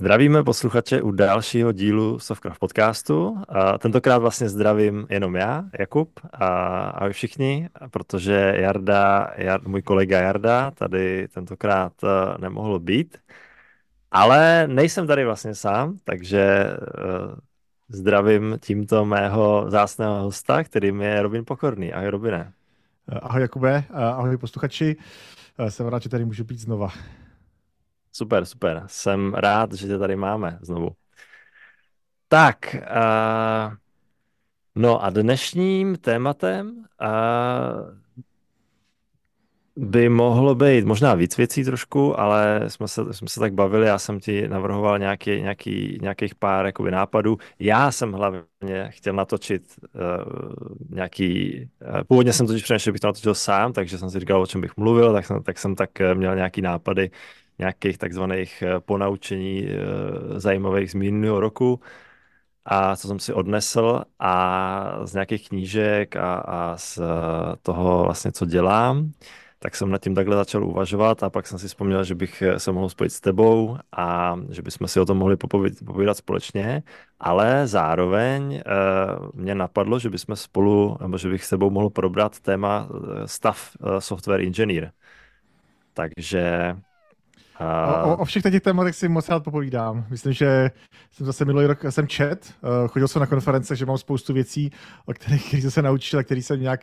Zdravíme posluchače u dalšího dílu Sovcraft podcastu. A tentokrát vlastně zdravím jenom já, Jakub a ahoj všichni, protože Jarda, Jarda, můj kolega Jarda tady tentokrát eh, nemohl být. Ale nejsem tady vlastně sám, takže uh, zdravím tímto mého zásného hosta, kterým je Robin Pokorný. Ahoj Robine. Ahoj Jakube, ahoj posluchači. Jsem rád, že tady můžu být znova. Super, super. Jsem rád, že tě tady máme znovu. Tak, uh, no a dnešním tématem uh, by mohlo být možná víc věcí trošku, ale jsme se, jsme se tak bavili, já jsem ti navrhoval nějaký, nějaký, nějakých pár jakoby, nápadů. Já jsem hlavně chtěl natočit uh, nějaký, uh, původně jsem totiž přemýšlel, že bych to natočil sám, takže jsem si říkal, o čem bych mluvil, tak jsem tak, jsem tak měl nějaký nápady, nějakých takzvaných eh, ponaučení eh, zajímavých z minulého roku a co jsem si odnesl a z nějakých knížek a, a z eh, toho vlastně, co dělám, tak jsem nad tím takhle začal uvažovat a pak jsem si vzpomněl, že bych se mohl spojit s tebou a že bychom si o tom mohli popovídat, popovídat společně, ale zároveň mě napadlo, že bychom spolu, nebo že bych s tebou mohl probrat téma stav software engineer. Takže a... O, o všech těch tématech si moc rád popovídám. Myslím, že jsem zase minulý rok jsem čet, uh, chodil jsem na konference, že mám spoustu věcí, o kterých, kterých jsem se naučil a který jsem nějak,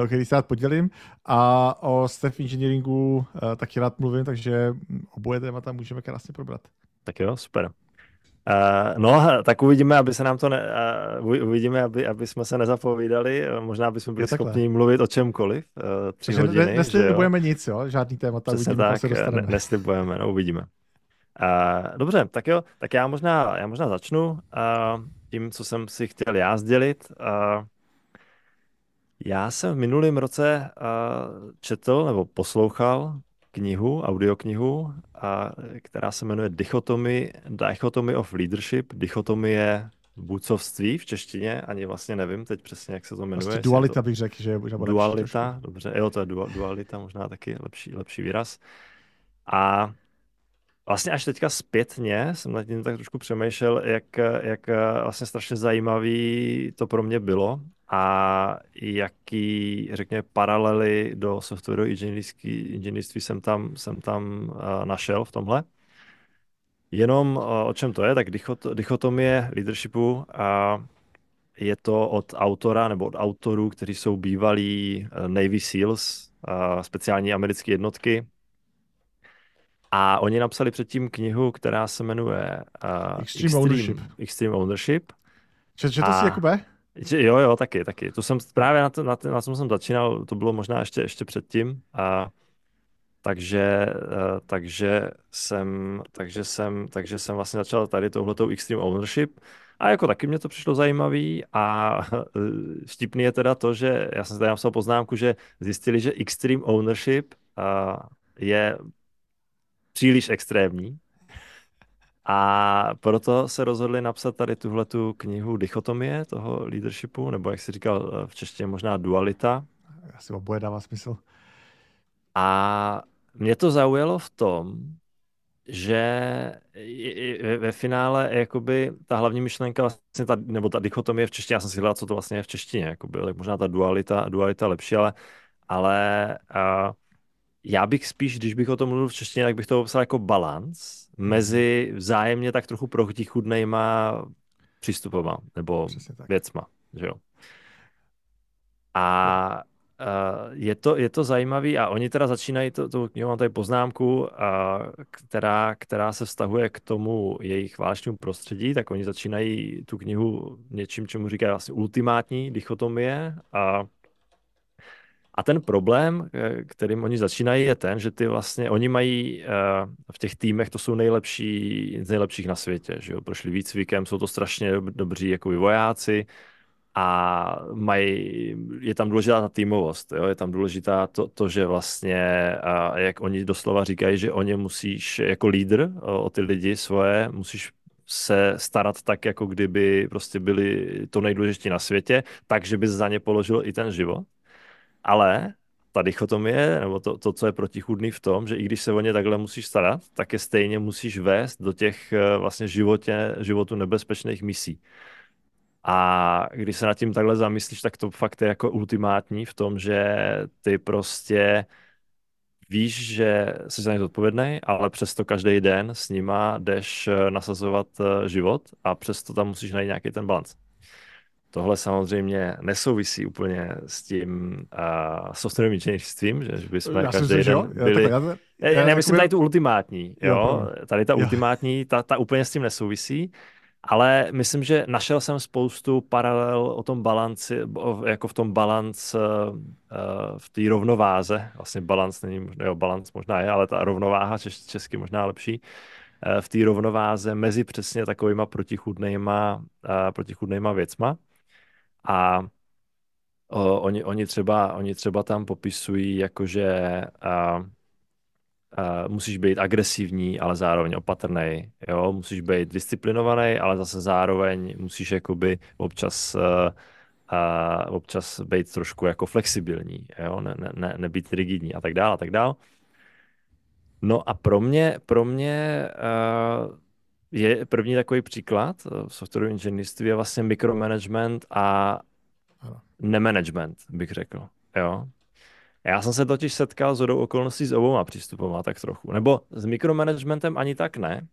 uh, který se rád podělím. A o staff engineeringu uh, taky rád mluvím, takže oboje témata můžeme krásně probrat. Tak jo, super. Uh, no, tak uvidíme, aby se nám to ne, uh, uvidíme, aby, aby jsme se nezapovídali. Možná bychom byli schopni mluvit o čemkoliv. Uh, tři Takže hodiny. Ne, neslibujeme nic, jo? Žádný témata. Přesně uvidíme, tak, se ne, neslibujeme, no uvidíme. Uh, dobře, tak jo, tak já možná, já možná začnu uh, tím, co jsem si chtěl já sdělit. Uh, já jsem v minulém roce uh, četl nebo poslouchal knihu, audioknihu, a, která se jmenuje Dichotomy, Dichotomy of Leadership, dichotomie vůdcovství v češtině, ani vlastně nevím teď přesně, jak se to jmenuje. Vlastně dualita to... bych řekl, že je Dualita, dobře, jo, to je dualita, možná taky lepší, lepší výraz. A vlastně až teďka zpětně jsem nad tím tak trošku přemýšlel, jak, jak vlastně strašně zajímavý to pro mě bylo a jaký, řekněme, paralely do softwaru inženýrství jsem tam, jsem tam uh, našel v tomhle. Jenom uh, o čem to je, tak dichot, dichotomie leadershipu a uh, je to od autora nebo od autorů, kteří jsou bývalí uh, Navy SEALs, uh, speciální americké jednotky. A oni napsali předtím knihu, která se jmenuje uh, Extreme, Extreme Ownership. Extreme Ownership. Četl jsi, Jakube? Jo, jo, taky, taky. To jsem právě na, to, na, to, na tom jsem začínal, to bylo možná ještě, ještě předtím. A takže, uh, takže jsem, takže jsem, takže jsem vlastně začal tady touhletou Extreme Ownership a jako taky mě to přišlo zajímavý a vtipný je teda to, že já jsem tady napsal poznámku, že zjistili, že Extreme Ownership uh, je příliš extrémní a proto se rozhodli napsat tady tuhle tu knihu Dichotomie toho leadershipu, nebo jak jsi říkal eh, v češtině možná dualita. Asi oboje dává smysl. A mě to zaujalo v tom, že ve finále jakoby ta hlavní myšlenka, vlastně ta, nebo ta dichotomie v češtině, já jsem si hledal, co to vlastně je v češtině, jakoby, tak možná ta dualita, dualita lepší, ale, ale a, já bych spíš, když bych o tom mluvil v češtině, tak bych to popsal jako balans, mezi vzájemně tak trochu protichudnejma přístupama nebo věcma, že jo. A Uh, je, to, je to zajímavý a oni teda začínají, to, to knihu mám tady poznámku, uh, která, která se vztahuje k tomu jejich válečnému prostředí, tak oni začínají tu knihu něčím, čemu říkají vlastně ultimátní dichotomie a a ten problém, eh, kterým oni začínají, je ten, že ty vlastně, oni mají eh, v těch týmech, to jsou nejlepší, z nejlepších na světě, že jo, prošli výcvikem, jsou to strašně dobří jako vojáci a mají, je tam důležitá ta týmovost, jo? je tam důležitá to, to že vlastně, jak oni doslova říkají, že o ně musíš jako lídr, o, o ty lidi svoje, musíš se starat tak, jako kdyby prostě byli to nejdůležitější na světě, takže bys za ně položil i ten život ale ta dichotomie, nebo to, to, co je protichudný v tom, že i když se o ně takhle musíš starat, tak je stejně musíš vést do těch eh, vlastně životě, životu nebezpečných misí. A když se nad tím takhle zamyslíš, tak to fakt je jako ultimátní v tom, že ty prostě víš, že jsi za ně zodpovědný, ale přesto každý den s nima jdeš eh, nasazovat eh, život a přesto tam musíš najít nějaký ten balans. Tohle samozřejmě nesouvisí úplně s tím uh, softwarovým inženýrstvím, že bychom já každý den jo? byli... Já, já, já, já nemyslím tady tu ultimátní, jo? jo tady ta jo. ultimátní, ta, ta úplně s tím nesouvisí, ale myslím, že našel jsem spoustu paralel o tom balanci, jako v tom balanc, uh, v té rovnováze, vlastně balans není, jo, balans možná je, ale ta rovnováha, čes, česky možná lepší, v té rovnováze mezi přesně takovýma protichudnejma, uh, protichudnejma věcma. A o, oni, oni, třeba, oni třeba tam popisují, jakože a, a, musíš být agresivní, ale zároveň opatrný. Jo? Musíš být disciplinovaný, ale zase zároveň musíš jakoby občas a, a občas být trošku jako flexibilní, jo? Ne, ne, ne, nebýt rigidní a tak dále a tak dále. No a pro mě, pro mě uh, je první takový příklad eh, v softwarovém inženýrství je vlastně mikromanagement a nemanagement, bych řekl. Jo? Já jsem se totiž setkal s hodou okolností s oboma přístupama tak trochu. Nebo s mikromanagementem ani tak ne,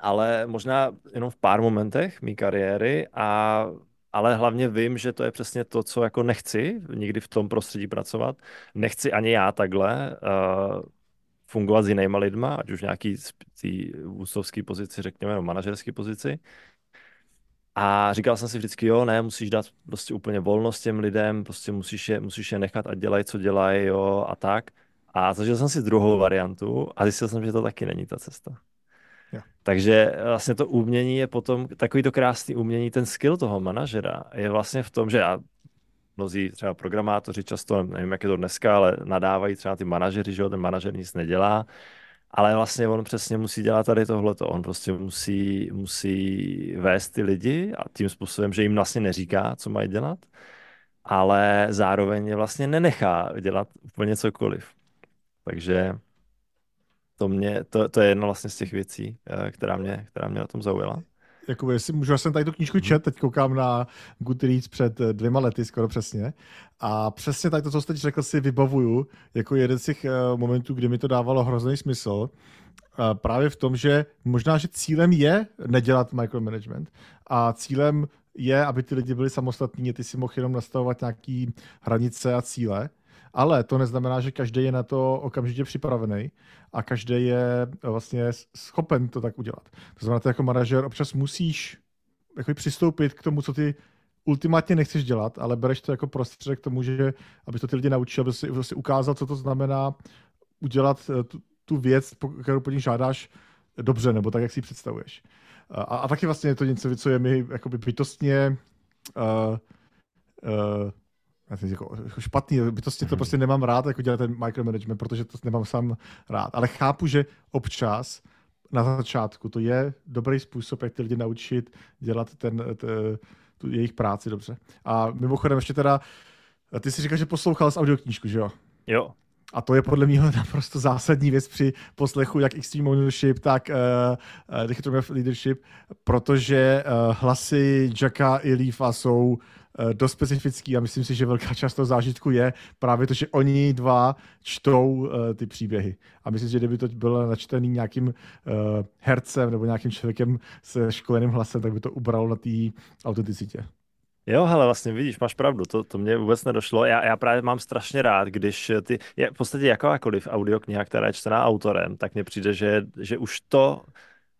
ale možná jenom v pár momentech mý kariéry a ale hlavně vím, že to je přesně to, co jako nechci nikdy v tom prostředí pracovat. Nechci ani já takhle uh, fungovat s jinýma lidma, ať už nějaký vůdcovské pozici, řekněme, nebo manažerské pozici. A říkal jsem si vždycky, jo, ne, musíš dát prostě úplně volnost těm lidem, prostě musíš je, musíš je nechat a dělají, co dělají, jo, a tak. A zažil jsem si druhou variantu a zjistil jsem, že to taky není ta cesta. Jo. Takže vlastně to umění je potom, takový to krásný umění, ten skill toho manažera je vlastně v tom, že já mnozí třeba programátoři často, nevím, jak je to dneska, ale nadávají třeba ty manažery, že jo, ten manažer nic nedělá, ale vlastně on přesně musí dělat tady tohleto. On prostě musí, musí vést ty lidi a tím způsobem, že jim vlastně neříká, co mají dělat, ale zároveň je vlastně nenechá dělat úplně cokoliv. Takže to, mě, to, to je jedna vlastně z těch věcí, eh, která mě, která mě na tom zaujala jako jestli můžu, já jsem tady tu knížku mhm. čet, teď koukám na Goodreads před eh, dvěma lety, skoro přesně. A přesně tak to, co jste teď řekl, si vybavuju jako jeden z těch eh, momentů, kdy mi to dávalo hrozný smysl. Právě v tom, že možná, že cílem je nedělat micromanagement a cílem je, aby ty lidi byli samostatní, ty si mohl jenom nastavovat nějaký hranice a cíle, ale to neznamená, že každý je na to okamžitě připravený a každý je vlastně schopen to tak udělat. To znamená, že jako manažer občas musíš jako přistoupit k tomu, co ty ultimátně nechceš dělat, ale bereš to jako prostředek k tomu, že aby to ty lidi naučil, aby si, ukázal, co to znamená udělat eh, tu, tu věc, kterou po ní žádáš dobře, nebo tak, jak si ji představuješ. A, a taky vlastně je to něco, co je mi jakoby bytostně uh, jako, jako špatný, bytostně to prostě nemám rád, jako dělat ten micromanagement, protože to nemám sám rád. Ale chápu, že občas na začátku to je dobrý způsob, jak ty lidi naučit dělat ten, t, tu jejich práci dobře. A mimochodem ještě teda, ty si říkal, že poslouchal z audioknížku, že jo? Jo. A to je podle mě naprosto zásadní věc při poslechu jak Extreme Ownership, tak uh, uh, Dichotomy of Leadership, protože uh, hlasy Jacka i Leafa jsou Eh, dost specifický a myslím si, že velká část toho zážitku je právě to, že oni dva čtou uh, ty příběhy. A myslím si, že kdyby to bylo načtený nějakým uh, hercem nebo nějakým člověkem se školeným hlasem, tak by to ubralo na té autenticitě. Jo, hele, vlastně vidíš, máš pravdu, to, to mě vůbec nedošlo. Já, já právě mám strašně rád, když ty, je v podstatě jakákoliv audiokniha, která je čtená autorem, tak mně přijde, že, že už to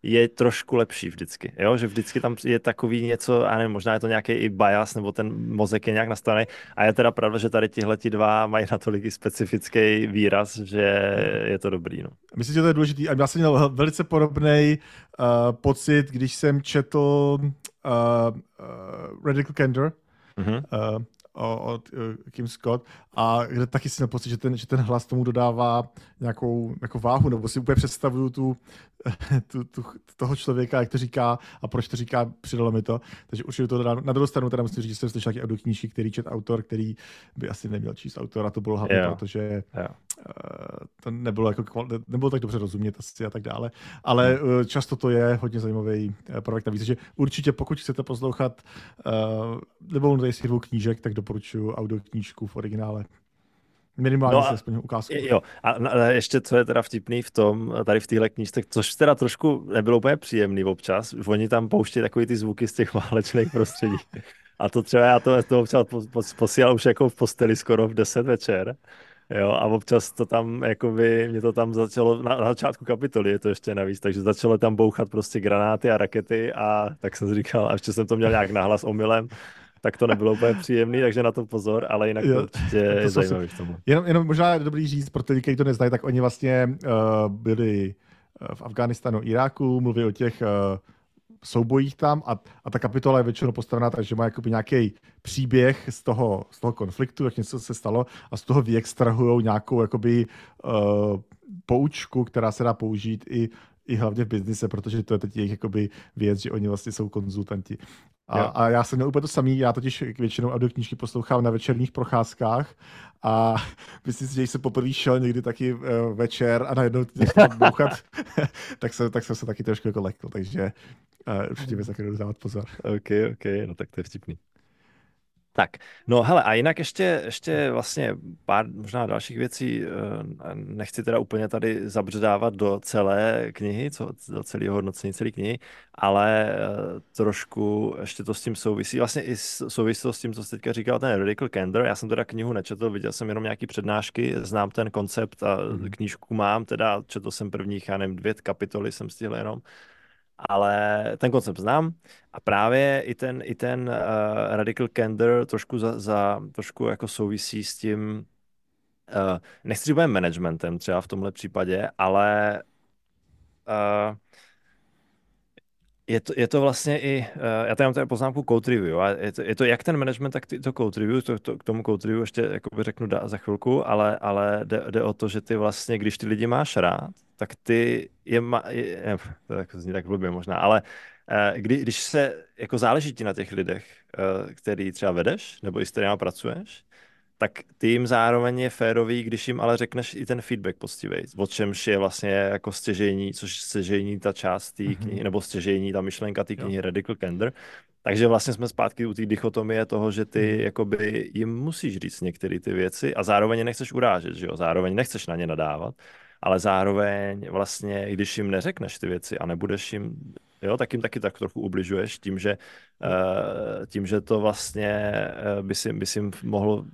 je trošku lepší vždycky, jo? že vždycky tam je takový něco, já nevím, možná je to nějaký i bias, nebo ten mozek je nějak nastavený a je teda pravda, že tady tihle dva mají natolik specifický výraz, že je to dobrý. No. Myslím, že to je důležitý a já jsem měl velice podobný uh, pocit, když jsem četl uh, uh, Radical Candor, mm-hmm. uh, od Kim Scott a kde taky si měl pocit, že ten, že ten hlas tomu dodává nějakou jako váhu, nebo si úplně představuju tu, tu, tu, toho člověka, jak to říká a proč to říká, přidalo mi to. Takže určitě to na, na druhou stranu teda musím říct, že jsem slyšel nějaké audioknížky, který čet autor, který by asi neměl číst autora, to bylo hlavně, yeah. protože yeah. Uh, to nebylo, jako, nebylo tak dobře rozumět asi a tak dále. Ale uh, často to je hodně zajímavý uh, projekt. Navíc, že určitě pokud chcete poslouchat uh, nebo tady si dvou knížek, tak doporučuji audioknížku v originále. Minimálně no a, aspoň ukázku. Jo, a, a ještě co je teda vtipný v tom, tady v téhle knížce, což teda trošku nebylo úplně příjemný občas, oni tam pouští takový ty zvuky z těch válečných prostředí. A to třeba já to, to občas posílal už jako v posteli skoro v 10 večer. Jo, a občas to tam, jakoby, mě to tam začalo, na, na začátku kapitoly je to ještě navíc, takže začalo tam bouchat prostě granáty a rakety a tak jsem říkal, a ještě jsem to měl nějak nahlas omylem, tak to nebylo úplně příjemný, takže na to pozor, ale jinak jo, to určitě je zajímavý v tomu. Jenom, jenom možná dobrý říct, pro ty, kteří to neznají, tak oni vlastně uh, byli eh, v Afganistanu, Iráku, mluví o těch uh, soubojích tam a, a ta kapitola je většinou postavená tak, že má jakoby nějaký příběh z toho, z toho konfliktu, jak něco se stalo a z toho vyextrahují nějakou jakoby uh, poučku, která se dá použít i i hlavně v biznise, protože to je teď jejich jakoby věc, že oni vlastně jsou konzultanti. A, a já jsem měl úplně to samý, já totiž většinou audioknížky poslouchám na večerních procházkách a myslím si, že jsem poprvé šel někdy taky uh, večer a najednou bouchat, tak, jsem, tak jsem se taky trošku jako lekl, takže uh, určitě bych taky dávat pozor. OK, OK, no tak to je vtipný. Tak, no hele, a jinak ještě, ještě vlastně pár možná dalších věcí, eh, nechci teda úplně tady zabředávat do celé knihy, co, do celého hodnocení celé knihy, ale eh, trošku ještě to s tím souvisí, vlastně i souvisí to s tím, co jsi teďka říkal, ten Radical Candor, já jsem teda knihu nečetl, viděl jsem jenom nějaký přednášky, znám ten koncept a mm. knížku mám, teda četl jsem prvních, já nevím, dvě kapitoly jsem stihl jenom, ale ten koncept znám a právě i ten, i ten uh, Radical Candor trošku, za, za, trošku jako souvisí s tím, uh, nechci říct managementem třeba v tomhle případě, ale uh, je to, je to vlastně i, uh, já tady mám tady poznámku code review, a je to, je to jak ten management, tak ty, to code review, to, to, k tomu code review ještě jakoby řeknu da, za chvilku, ale, ale jde, jde o to, že ty vlastně, když ty lidi máš rád, tak ty je, ma, je to tak zní tak blbě možná, ale uh, kdy, když se, jako záleží ti na těch lidech, uh, který třeba vedeš, nebo i s kterými pracuješ, tak ty jim zároveň je férový, když jim ale řekneš i ten feedback poctivý, o čemž je vlastně jako stěžení, což stěžení ta část té mm-hmm. knihy, nebo stěžení ta myšlenka té knihy jo. Radical Candor. Takže vlastně jsme zpátky u té dichotomie toho, že ty mm. jakoby jim musíš říct některé ty věci a zároveň je nechceš urážet, že jo? Zároveň nechceš na ně nadávat, ale zároveň vlastně, když jim neřekneš ty věci a nebudeš jim, jo, tak jim taky tak trochu ubližuješ tím, že, uh, tím, že to vlastně uh, by si, by si mohl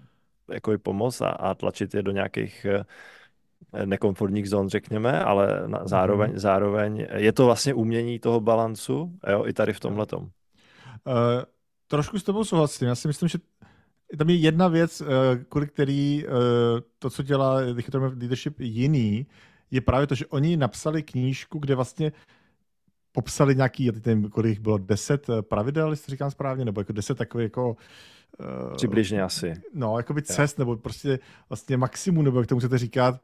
jako i pomoct a, a tlačit je do nějakých uh, nekomfortních zón, řekněme, ale na, zároveň, mm-hmm. zároveň je to vlastně umění toho balancu, jo, i tady v tomhle tom. Uh, trošku s tebou souhlasím. Já si myslím, že tam je jedna věc, eh, kvůli který eh, to, co dělá Dichotomy Leadership jiný, je právě to, že oni napsali knížku, kde vlastně popsali nějaký, nevím, kolik bylo, deset eh, pravidel, jestli říkám správně, nebo jako deset takových jako Přibližně asi. No, jako by cest, nebo prostě vlastně maximum, nebo jak to můžete říkat.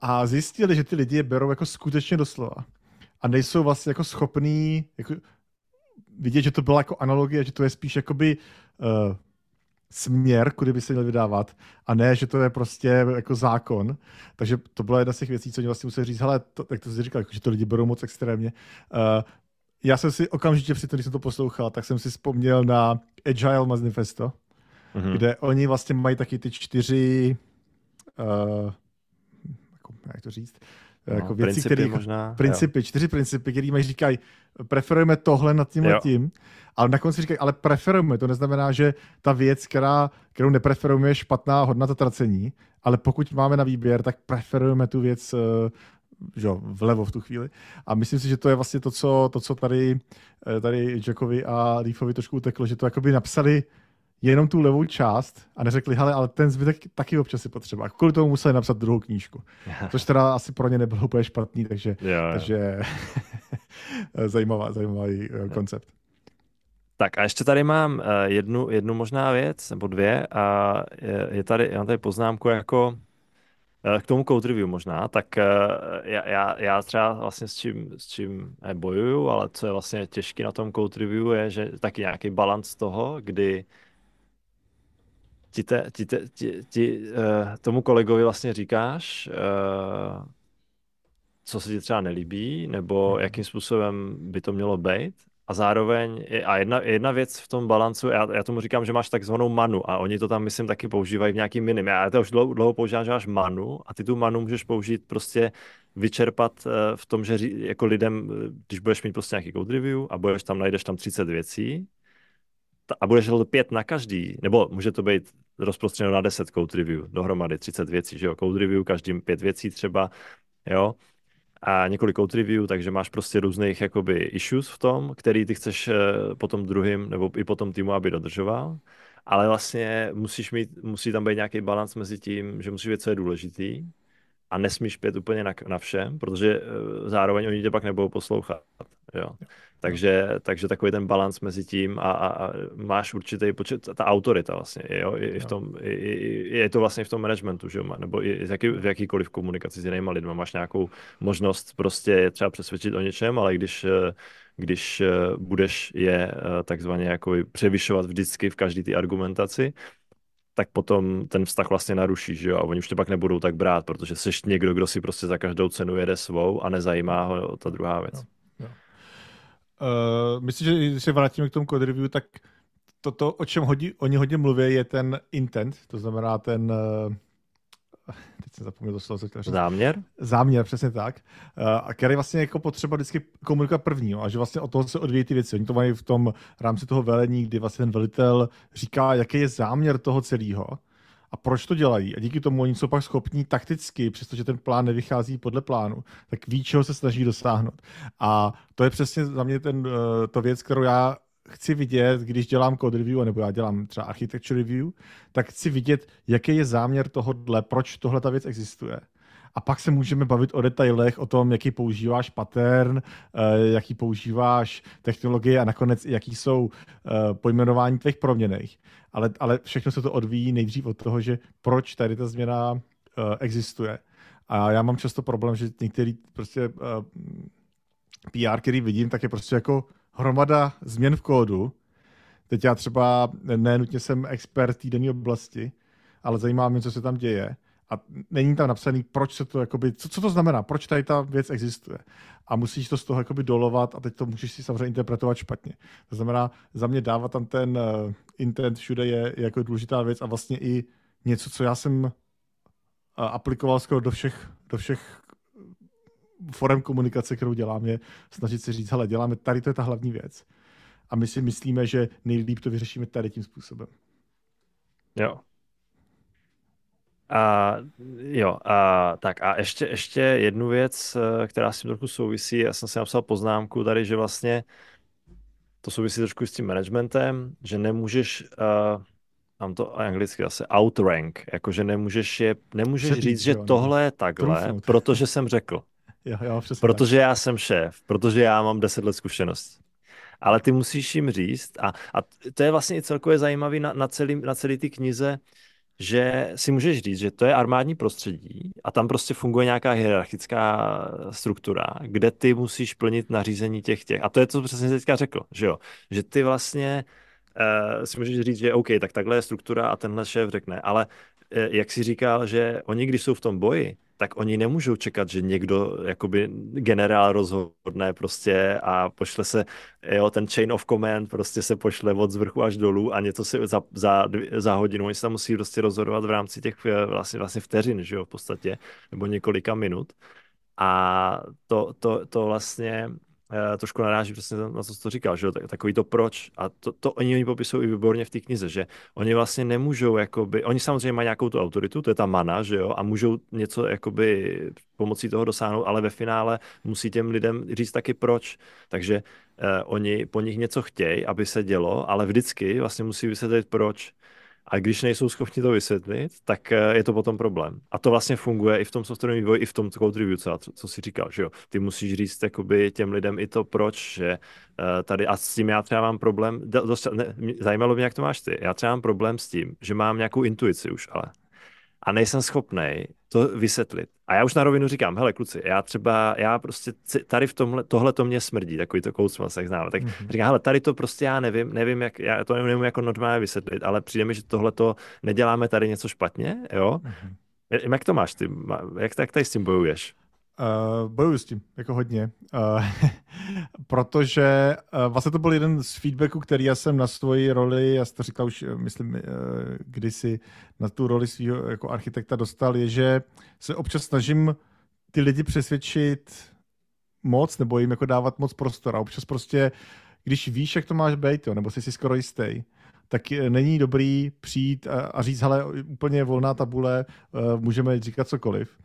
A zjistili, že ty lidi je berou jako skutečně doslova. A nejsou vlastně jako schopní jako vidět, že to byla jako analogie, že to je spíš jakoby uh, směr, kudy by se měl vydávat, a ne, že to je prostě jako zákon. Takže to byla jedna z těch věcí, co oni vlastně museli říct, hele, to, jak to jsi říkal, jako, že to lidi berou moc extrémně. Uh, já jsem si okamžitě při tom, když jsem to poslouchal, tak jsem si vzpomněl na Agile Manifesto, mm-hmm. kde oni vlastně mají taky ty čtyři, uh, jako, jak to říct, no, jako věci, které možná, principy, jo. čtyři principy, které mají říkají, preferujeme tohle nad tím a tím, ale na konci říkají, ale preferujeme, to neznamená, že ta věc, která, kterou nepreferujeme, je špatná hodnota tracení, ale pokud máme na výběr, tak preferujeme tu věc eh, že, vlevo v tu chvíli. A myslím si, že to je vlastně to, co, to, co tady, eh, tady Jackovi a Leafovi trošku uteklo, že to jakoby napsali jenom tu levou část a neřekli, hele, ale ten zbytek taky občas si potřeba. A kvůli tomu museli napsat druhou knížku. Což teda asi pro ně nebylo úplně špatný, takže, jo, jo. takže zajímavá, zajímavý jo. Eh, koncept. Tak a ještě tady mám eh, jednu, jednu možná věc, nebo dvě, a je, je tady, já mám tady poznámku jako k tomu code review možná, tak já, já, já třeba vlastně s čím, s čím bojuju, ale co je vlastně těžké na tom code review je, že taky nějaký balans toho, kdy ti, te, ti, te, ti, ti uh, tomu kolegovi vlastně říkáš, uh, co se ti třeba nelíbí, nebo mhm. jakým způsobem by to mělo být. A zároveň, a jedna, jedna věc v tom balancu, já, já tomu říkám, že máš takzvanou manu a oni to tam, myslím, taky používají v nějakým minim. Já to už dlouho, dlouho používám, že máš manu a ty tu manu můžeš použít prostě vyčerpat uh, v tom, že jako lidem, když budeš mít prostě nějaký code review a budeš tam, najdeš tam 30 věcí, a budeš hledat pět na každý, nebo může to být rozprostřeno na 10 code review, dohromady 30 věcí, že jo, code review, každým pět věcí třeba, jo, a několik code review, takže máš prostě různých jakoby issues v tom, který ty chceš eh, potom druhým nebo i potom týmu, aby dodržoval, ale vlastně musíš mít, musí tam být nějaký balans mezi tím, že musíš vědět, co je důležitý a nesmíš pět úplně na, na všem, protože eh, zároveň oni tě pak nebudou poslouchat. Jo. Takže, takže takový ten balans mezi tím a, a, a máš určitý počet, ta autorita vlastně, jo, i, v tom, i, i, je to vlastně v tom managementu, že jo, nebo i jaký, v jakýkoliv komunikaci s jinými lidmi, máš nějakou možnost prostě třeba přesvědčit o něčem, ale když když budeš je takzvaně jako převyšovat vždycky v každé té argumentaci, tak potom ten vztah vlastně naruší, že jo, a oni už to pak nebudou tak brát, protože jsi někdo, kdo si prostě za každou cenu jede svou a nezajímá ho ta druhá věc. No. Uh, myslím, že když se vrátíme k tomu code review, tak toto, o čem hodí, oni hodně mluví, je ten intent, to znamená ten, uh, teď jsem zapomněl to slovo, co Záměr? Záměr, přesně tak. Uh, a který vlastně jako potřeba vždycky komunikovat první, a že vlastně od toho se odvíjí ty věci. Oni to mají v tom rámci toho velení, kdy vlastně ten velitel říká, jaký je záměr toho celého a proč to dělají. A díky tomu oni jsou pak schopní takticky, přestože ten plán nevychází podle plánu, tak ví, čeho se snaží dosáhnout. A to je přesně za mě ten, eh, to věc, kterou já chci vidět, když dělám code review, nebo já dělám třeba architecture review, tak chci vidět, jaký je záměr tohohle, proč tohle ta věc existuje a pak se můžeme bavit o detailech, o tom, jaký používáš pattern, eh, jaký používáš technologie a nakonec jaký jsou eh, pojmenování těch proměných. Ale, ale všechno se to odvíjí nejdřív od toho, že proč tady ta změna eh, existuje. A já mám často problém, že některý prostě PR, který vidím, tak je prostě jako hromada změn v kódu. Teď já třeba nenutně jsem expert té oblasti, ale zajímá mě, co se tam děje a není tam napsaný, proč se to, jakoby, co, co to znamená, proč tady ta věc existuje. A musíš to z toho jakoby dolovat a teď to můžeš si samozřejmě interpretovat špatně. To znamená, za mě dávat tam ten uh, intent všude je, je jako důležitá věc a vlastně i něco, co já jsem uh, aplikoval skoro do všech, do všech forem komunikace, kterou dělám, je snažit se říct, hele, děláme, tady to je ta hlavní věc. A my si myslíme, že nejlíp to vyřešíme tady tím způsobem. Jo, a jo, a, tak a ještě, ještě jednu věc, eh, která s tím trochu souvisí. Já jsem si napsal poznámku tady, že vlastně to souvisí trošku s tím managementem, že nemůžeš, uh, mám to anglicky zase, outrank, jakože nemůžeš, je, nemůžeš Předtím, říct, že jo, tohle je takhle, Trumfnout. protože jsem řekl. Jo, jo, protože tak. já jsem šéf, protože já mám deset let zkušeností ale ty musíš jim říct, a, a to je vlastně i celkově zajímavé na, na, celý, na celý ty knize, že si můžeš říct, že to je armádní prostředí a tam prostě funguje nějaká hierarchická struktura, kde ty musíš plnit nařízení těch těch. A to je to, co přesně teďka řekl, že jo? Že ty vlastně uh, si můžeš říct, že OK, tak takhle je struktura a tenhle šéf řekne, ale uh, jak si říkal, že oni, když jsou v tom boji, tak oni nemůžou čekat, že někdo, jakoby generál rozhodne prostě a pošle se, jo, ten chain of command prostě se pošle od zvrchu až dolů a něco se za, za, za hodinu, oni se tam musí prostě rozhodovat v rámci těch eh, vlastně, vlastně vteřin, že jo, v podstatě, nebo několika minut. A to, to, to vlastně trošku naráží přesně na to, co to říkal, že jo, takový to proč. A to, to oni, oni popisují i výborně v té knize, že oni vlastně nemůžou, jakoby, oni samozřejmě mají nějakou tu autoritu, to je ta mana, že jo, a můžou něco jakoby pomocí toho dosáhnout, ale ve finále musí těm lidem říct taky proč. Takže uh, oni po nich něco chtějí, aby se dělo, ale vždycky vlastně musí vysvětlit proč. A když nejsou schopni to vysvětlit, tak eh, je to potom problém. A to vlastně funguje i v tom softwarovém vývoji, i v tom code review, co, co jsi říkal, že jo. Ty musíš říct jakoby těm lidem i to proč, že uh, tady, a s tím já třeba mám problém, dost, ne, zajímalo mě, jak to máš ty. Já třeba mám problém s tím, že mám nějakou intuici už, ale a nejsem schopný to vysvětlit. A já už na rovinu říkám, hele kluci, já třeba, já prostě tady v tomhle, tohle to mě smrdí, takový to kousmas, jak znám. Tak mm-hmm. říkám, hele, tady to prostě já nevím, nevím, jak, já to nevím jako normálně vysvětlit, ale přijde mi, že tohle to neděláme tady něco špatně, jo. Mm-hmm. Jak to máš ty, jak, jak tady s tím bojuješ? Uh, bojuju s tím, jako hodně. Uh, protože uh, vlastně to byl jeden z feedbacků, který já jsem na svoji roli, já jsem to říkal už, myslím, uh, kdysi na tu roli svého jako architekta dostal, je, že se občas snažím ty lidi přesvědčit moc, nebo jim jako dávat moc prostor. A občas prostě, když víš, jak to máš být, jo, nebo jsi si skoro jistý, tak není dobrý přijít a, a říct, hele, úplně volná tabule, uh, můžeme říkat cokoliv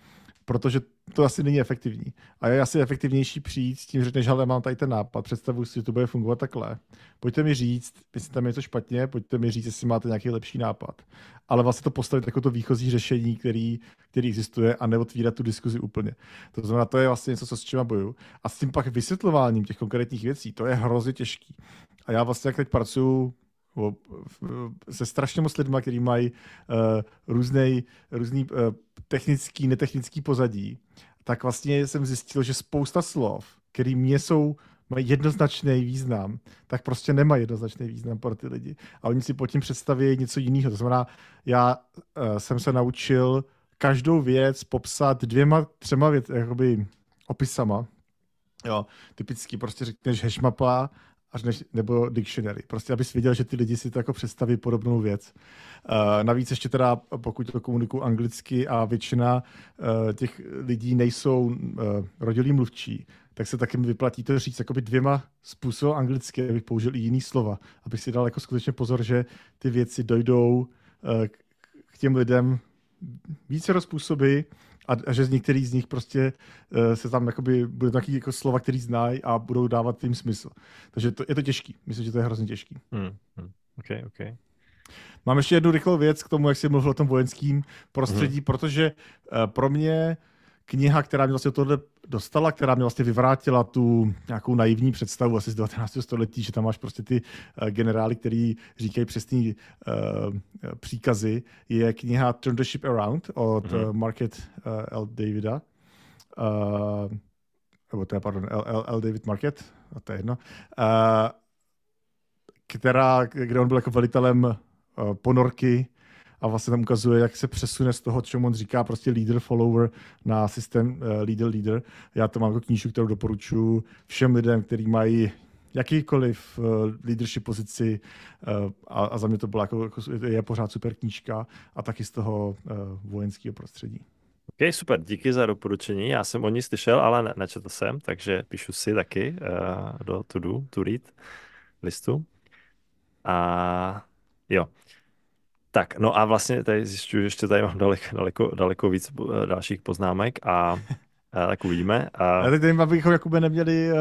protože to asi není efektivní. A je asi efektivnější přijít s tím, že řekneš, ale mám tady ten nápad, představuji si, že to bude fungovat takhle. Pojďte mi říct, jestli tam je něco špatně, pojďte mi říct, jestli máte nějaký lepší nápad. Ale vlastně to postavit jako to výchozí řešení, který, který existuje a neotvírat tu diskuzi úplně. To znamená, to je vlastně něco, co s čím boju. A s tím pak vysvětlováním těch konkrétních věcí, to je hrozně těžký. A já vlastně, jak teď pracuji se strašně moc lidmi, kteří mají uh, různý, různý uh, technický, netechnický pozadí, tak vlastně jsem zjistil, že spousta slov, které mě jsou mají jednoznačný význam, tak prostě nemají jednoznačný význam pro ty lidi. A oni si pod tím představí něco jiného. To znamená, já uh, jsem se naučil každou věc popsat dvěma, třema věc, jakoby opisama. Jo, typicky prostě řekneš hashmapa až než, nebo dictionary. Prostě, abys viděl, že ty lidi si to jako představí podobnou věc. Uh, navíc ještě teda, pokud to komunikuju anglicky a většina uh, těch lidí nejsou uh, rodilí mluvčí, tak se taky mi vyplatí to říct jakoby dvěma způsoby anglicky, abych použil i jiný slova, abych si dal jako skutečně pozor, že ty věci dojdou uh, k těm lidem více způsoby a, a že z některých z nich prostě uh, se tam jakoby bude taky jako slova, který znají a budou dávat tím smysl. Takže to, je to těžký. Myslím, že to je hrozně těžký. Hmm, hmm. Okay, okay. Mám ještě jednu rychlou věc k tomu, jak jsi mluvil o tom vojenském prostředí, hmm. protože uh, pro mě kniha, která mě vlastně tohle dostala, která mě vlastně vyvrátila tu nějakou naivní představu asi z 19. století, že tam máš prostě ty uh, generály, který říkají přesný uh, příkazy, je kniha Turn the Ship Around od mm-hmm. Market uh, L. Davida. Uh, nebo to je, pardon, L, L, L. David Market, a to je jedno. Uh, která, kde on byl jako velitelem uh, ponorky a vlastně tam ukazuje, jak se přesune z toho, čemu on říká prostě leader follower na systém uh, leader leader. Já to mám jako knížku, kterou doporučuji všem lidem, kteří mají jakýkoliv uh, leadership pozici uh, a, a za mě to byla jako, jako, je pořád super knížka a taky z toho uh, vojenského prostředí. OK, super, díky za doporučení. Já jsem o ní slyšel, ale ne, nečetl jsem, takže píšu si taky uh, do to do, to read listu. A jo, tak, no a vlastně tady zjišťuju, že ještě tady mám daleko, daleko, daleko víc eh, dalších poznámek a, a tak uvidíme. A... Já teď nevím, abychom Jakube neměli uh,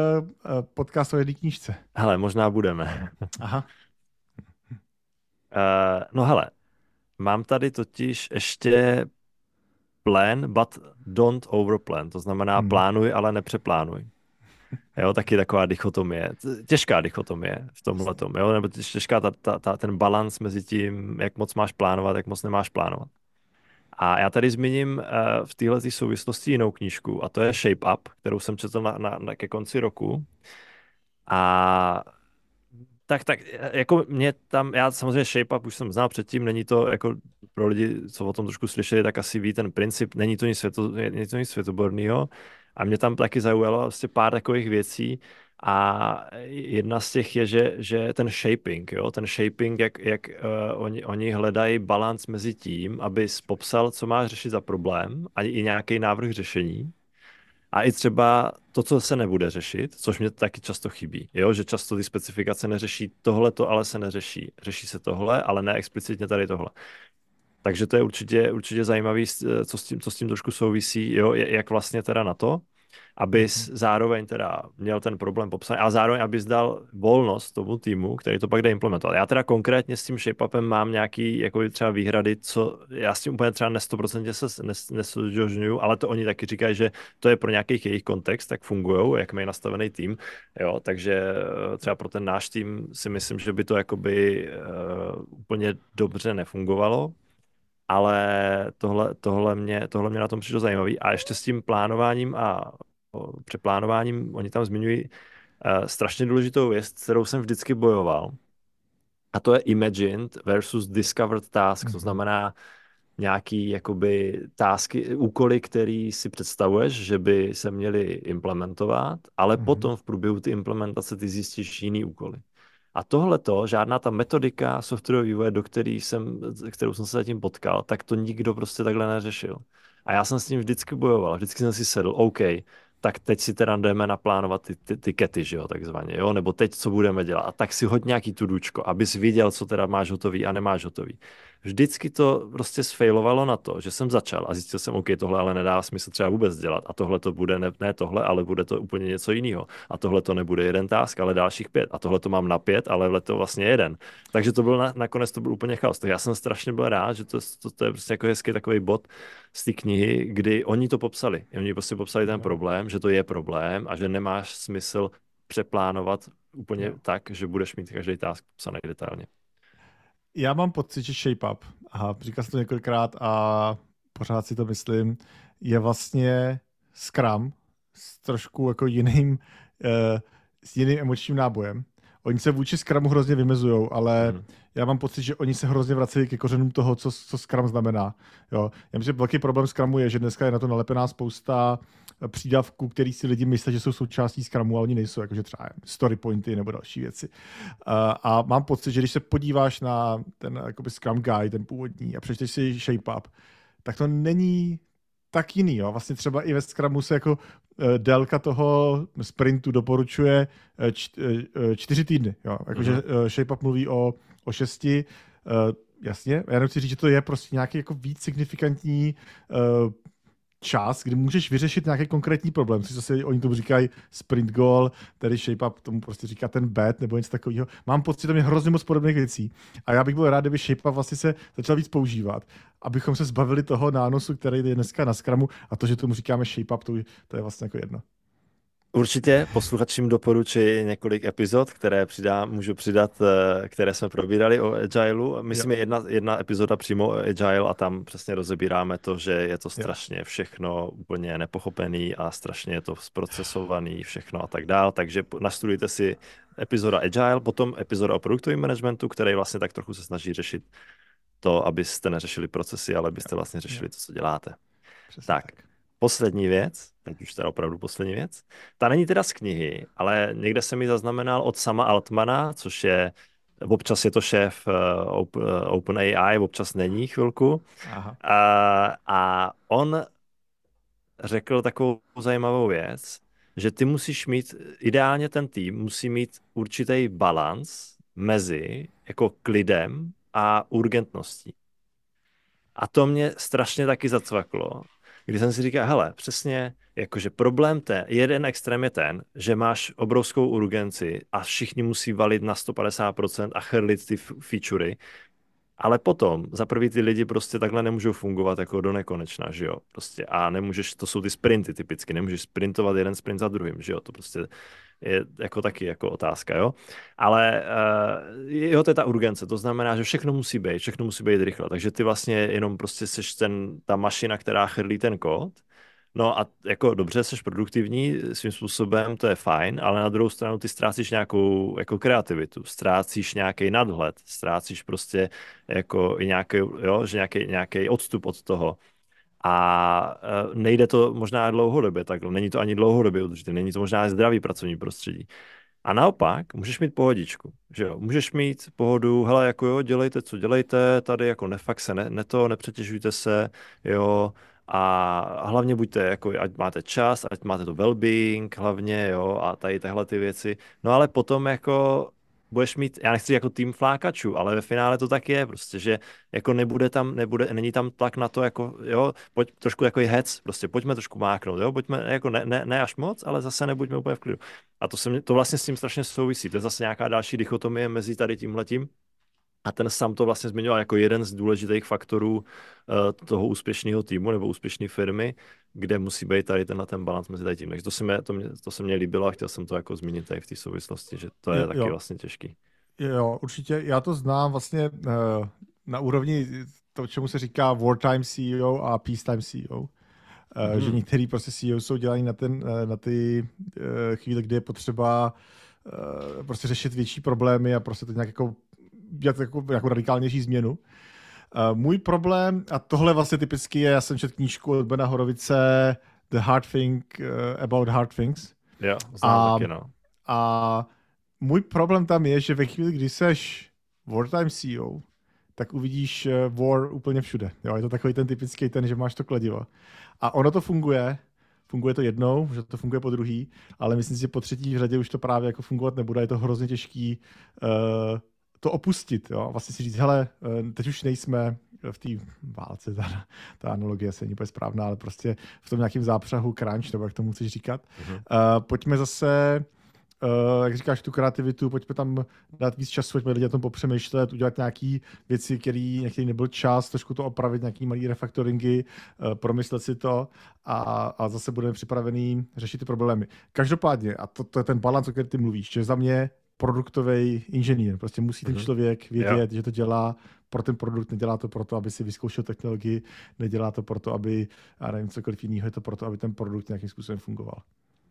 podcast o jedné knížce. Hele, možná budeme. Aha. Uh, no hele, mám tady totiž ještě plan, but don't overplan. To znamená hmm. plánuj, ale nepřeplánuj. Jo, taky taková dichotomie, těžká dichotomie v tomhle tom, jo, nebo těžká ta, ta, ta, ten balans mezi tím, jak moc máš plánovat, jak moc nemáš plánovat. A já tady zmíním uh, v téhle souvislosti jinou knížku, a to je Shape Up, kterou jsem četl na, na, na ke konci roku. A tak, tak, jako mě tam, já samozřejmě Shape Up už jsem znal předtím, není to jako pro lidi, co o tom trošku slyšeli, tak asi ví ten princip, není to nic, světo, nic světoborného, a mě tam taky zaujalo vlastně pár takových věcí a jedna z těch je, že, že ten shaping, jo, ten shaping, jak, jak uh, oni, oni hledají balans mezi tím, aby popsal, co má řešit za problém a i nějaký návrh řešení. A i třeba to, co se nebude řešit, což mě taky často chybí, jo? že často ty specifikace neřeší tohle, to ale se neřeší. Řeší se tohle, ale ne explicitně tady tohle. Takže to je určitě, určitě zajímavý, co s, tím, co s tím trošku souvisí, jo, jak vlastně teda na to, abys mm-hmm. zároveň teda měl ten problém popsaný a zároveň abys dal volnost tomu týmu, který to pak jde implementovat. Já teda konkrétně s tím shape mám nějaký jako třeba výhrady, co já s tím úplně třeba ne 100% se nes, ale to oni taky říkají, že to je pro nějaký jejich kontext, tak fungují, jak mají nastavený tým, jo, takže eh, třeba pro ten náš tým si myslím, že by to jakoby uh, úplně dobře nefungovalo, ale tohle, tohle, mě, tohle mě na tom přišlo zajímavý. A ještě s tím plánováním a přeplánováním, oni tam zmiňují uh, strašně důležitou věc, kterou jsem vždycky bojoval, a to je imagined versus discovered task, mm-hmm. to mhm. znamená nějaký jakoby tásky, úkoly, který si představuješ, že by se měly implementovat, ale mm-hmm. potom v průběhu ty implementace ty zjistíš jiný úkoly. A tohle to, žádná ta metodika softwarového vývoje, do který jsem, kterou jsem se zatím potkal, tak to nikdo prostě takhle neřešil. A já jsem s tím vždycky bojoval, vždycky jsem si sedl, OK, tak teď si teda jdeme naplánovat ty, ty, ty kety, že jo, takzvaně, jo, nebo teď co budeme dělat. A tak si hoď nějaký tudučko, abys viděl, co teda máš hotový a nemáš hotový vždycky to prostě sfailovalo na to, že jsem začal a zjistil jsem, OK, tohle ale nedá smysl třeba vůbec dělat a tohle to bude ne, ne tohle, ale bude to úplně něco jiného. A tohle to nebude jeden task, ale dalších pět. A tohle to mám na pět, ale to vlastně jeden. Takže to byl na, nakonec to byl úplně chaos. Tak já jsem strašně byl rád, že to, to, to je prostě jako hezký takový bod z té knihy, kdy oni to popsali. Oni prostě popsali ten problém, že to je problém a že nemáš smysl přeplánovat úplně tak, že budeš mít každý task popsaný detailně. Já mám pocit, že Shape Up, a říkal jsem to několikrát a pořád si to myslím, je vlastně Scrum s trošku jako jiným, uh, s jiným emočním nábojem. Oni se vůči Scrumu hrozně vymezují, ale hmm. Já mám pocit, že oni se hrozně vracejí ke kořenům toho, co, co Scrum znamená. Jo. Já myslím, že velký problém Scrumu je, že dneska je na to nalepená spousta přídavků, který si lidi myslí, že jsou součástí Scrumu, a oni nejsou, jakože třeba story pointy nebo další věci. A mám pocit, že když se podíváš na ten jakoby Scrum Guide, ten původní, a přečteš si Shape Up, tak to není tak jiný. Jo. Vlastně třeba i ve Scrumu se jako délka toho sprintu doporučuje č, čtyři týdny. Jo. Jakože mm-hmm. Shape Up mluví o, o šesti. Uh, jasně, já jenom chci říct, že to je prostě nějaký jako víc signifikantní uh, čas, kdy můžeš vyřešit nějaký konkrétní problém, což zase oni tomu říkají sprint goal, tady shape up, tomu prostě říká ten bet nebo něco takového. Mám pocit, že tam je hrozně moc podobných věcí. A já bych byl rád, kdyby shape up vlastně se začal víc používat, abychom se zbavili toho nánosu, který je dneska na Scrumu a to, že tomu říkáme shape up, to, to je vlastně jako jedno. Určitě posluchačům doporučuji několik epizod, které přidám, můžu přidat, eh, které jsme probírali o Agileu. Myslím, je jedna, jedna epizoda přímo o Agile a tam přesně rozebíráme to, že je to strašně všechno úplně nepochopený a strašně je to zprocesovaný všechno a tak dál. Takže nastudujte si epizoda Agile, potom epizoda o produktovém managementu, který vlastně tak trochu se snaží řešit to, abyste neřešili procesy, ale abyste vlastně řešili to, co děláte. Přesně tak. tak. Poslední věc, teď už teda opravdu poslední věc, ta není teda z knihy, ale někde jsem ji zaznamenal od sama Altmana, což je, občas je to šéf uh, OpenAI, občas není chvilku. Aha. A, a on řekl takovou zajímavou věc, že ty musíš mít, ideálně ten tým musí mít určitý balans mezi jako klidem a urgentností. A to mě strašně taky zacvaklo, kdy jsem si říkal, hele, přesně, jakože problém ten, jeden extrém je ten, že máš obrovskou urgenci a všichni musí valit na 150% a chrlit ty featurey, ale potom, za prvý ty lidi prostě takhle nemůžou fungovat jako do nekonečna, že jo, prostě a nemůžeš, to jsou ty sprinty typicky, nemůžeš sprintovat jeden sprint za druhým, že jo, to prostě je jako taky jako otázka, jo. Ale uh, jo, to je ta urgence, to znamená, že všechno musí být, všechno musí být rychle, takže ty vlastně jenom prostě seš ten, ta mašina, která chrlí ten kód, No a jako dobře, jsi produktivní svým způsobem, to je fajn, ale na druhou stranu ty ztrácíš nějakou jako kreativitu, ztrácíš nějaký nadhled, ztrácíš prostě jako nějaký, jo, že nějaký, nějaký odstup od toho. A e, nejde to možná dlouhodobě takhle, není to ani dlouhodobě udržitelné, není to možná zdravý pracovní prostředí. A naopak, můžeš mít pohodičku, že jo, můžeš mít pohodu, hele, jako jo, dělejte, co dělejte, tady jako nefakt se, ne, ne to, nepřetěžujte se, jo, a hlavně buďte, jako, ať máte čas, ať máte to well-being hlavně, jo, a tady tyhle ty věci. No ale potom jako budeš mít, já nechci jako tým flákačů, ale ve finále to tak je, prostě, že jako nebude tam, nebude, není tam tlak na to, jako, jo, pojď trošku jako je hec, prostě pojďme trošku máknout, jo, pojďme, jako ne, ne, ne až moc, ale zase nebuďme úplně v klidu. A to, se, to vlastně s tím strašně souvisí, to je zase nějaká další dichotomie mezi tady tímhletím a ten sám to vlastně zmiňoval jako jeden z důležitých faktorů uh, toho úspěšného týmu nebo úspěšné firmy, kde musí být tady ten, ten balans mezi tady tím. Takže to se, mě, to, mě, to se mě líbilo a chtěl jsem to jako zmínit tady v té souvislosti, že to je jo, taky jo. vlastně těžký. Jo, určitě. Já to znám vlastně uh, na úrovni to, čemu se říká wartime CEO a peacetime CEO. Mm-hmm. Že některý prostě CEO jsou dělaní na, ten, na ty chvíle, kdy je potřeba prostě řešit větší problémy a prostě to nějak jako dělat jako, jako radikálnější změnu. Uh, můj problém, a tohle vlastně typicky je, já jsem četl knížku od Bena Horovice The Hard Thing uh, About Hard Things. Jo, znám a, taky, no. A můj problém tam je, že ve chvíli, kdy seš wartime CEO, tak uvidíš uh, war úplně všude. Jo, je to takový ten typický ten, že máš to kladivo. A ono to funguje, funguje to jednou, že to funguje po druhý, ale myslím si, že po třetí v řadě už to právě jako fungovat nebude. Je to hrozně těžký uh, to opustit. Jo? Vlastně si říct, hele, eh, teď už nejsme v té válce, ta, ta analogie se není úplně správná, ale prostě v tom nějakém zápřahu crunch, nebo jak tomu chceš říkat. Mm-hmm. Uh, pojďme zase Uh, jak říkáš, tu kreativitu, pojďme tam dát víc času, pojďme lidi o tom popřemýšlet, udělat nějaké věci, který, na který nebyl čas, trošku to opravit, nějaký malý refaktoringy, uh, promyslet si to a, a zase budeme připravený řešit ty problémy. Každopádně, a to, to je ten balans, o kterém ty mluvíš, že za mě produktový inženýr. Prostě musí ten mhm. člověk vědět, že to dělá pro ten produkt, nedělá to proto, aby si vyzkoušel technologii, nedělá to proto, aby, já nevím, cokoliv jiného, je to proto, aby ten produkt nějakým způsobem fungoval.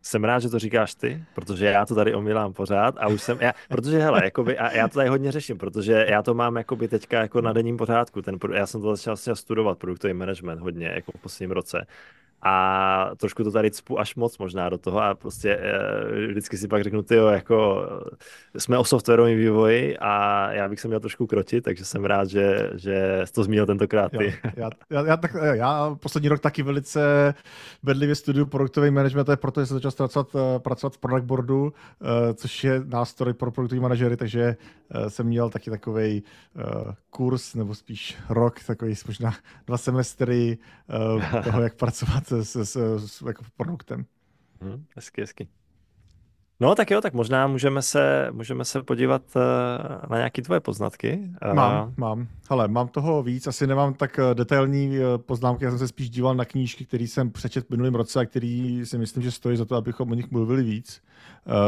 Jsem rád, že to říkáš ty, protože já to tady omílám pořád a už jsem, já, protože hele, jakoby, a já to tady hodně řeším, protože já to mám jakoby teďka jako na denním pořádku, ten, já jsem to začal studovat, produktový management hodně, jako v posledním roce a trošku to tady cpu až moc možná do toho a prostě e, vždycky si pak řeknu, ty jako jsme o softwarovém vývoji a já bych se měl trošku krotit, takže jsem rád, že, že jsi to zmínil tentokrát ty. Já, já, já, tak, já poslední rok taky velice bedlivě studuju produktový management, to je proto, že jsem začal pracovat, eh, pracovat v product boardu, což je nástroj pro produktový manažery, takže jsem měl taky takový kurz, nebo spíš rok, takový možná dva semestry toho, jak pracovat s, s, s jako produktem. Hmm, hezky, hezky. No tak jo, tak možná můžeme se, můžeme se podívat uh, na nějaké tvoje poznatky. Uh... Mám, mám. Hele, mám toho víc, asi nemám tak eh, detailní poznámky, já jsem se spíš díval na knížky, které jsem přečet v minulém roce a který si myslím, že stojí za to, abychom o nich mluvili víc,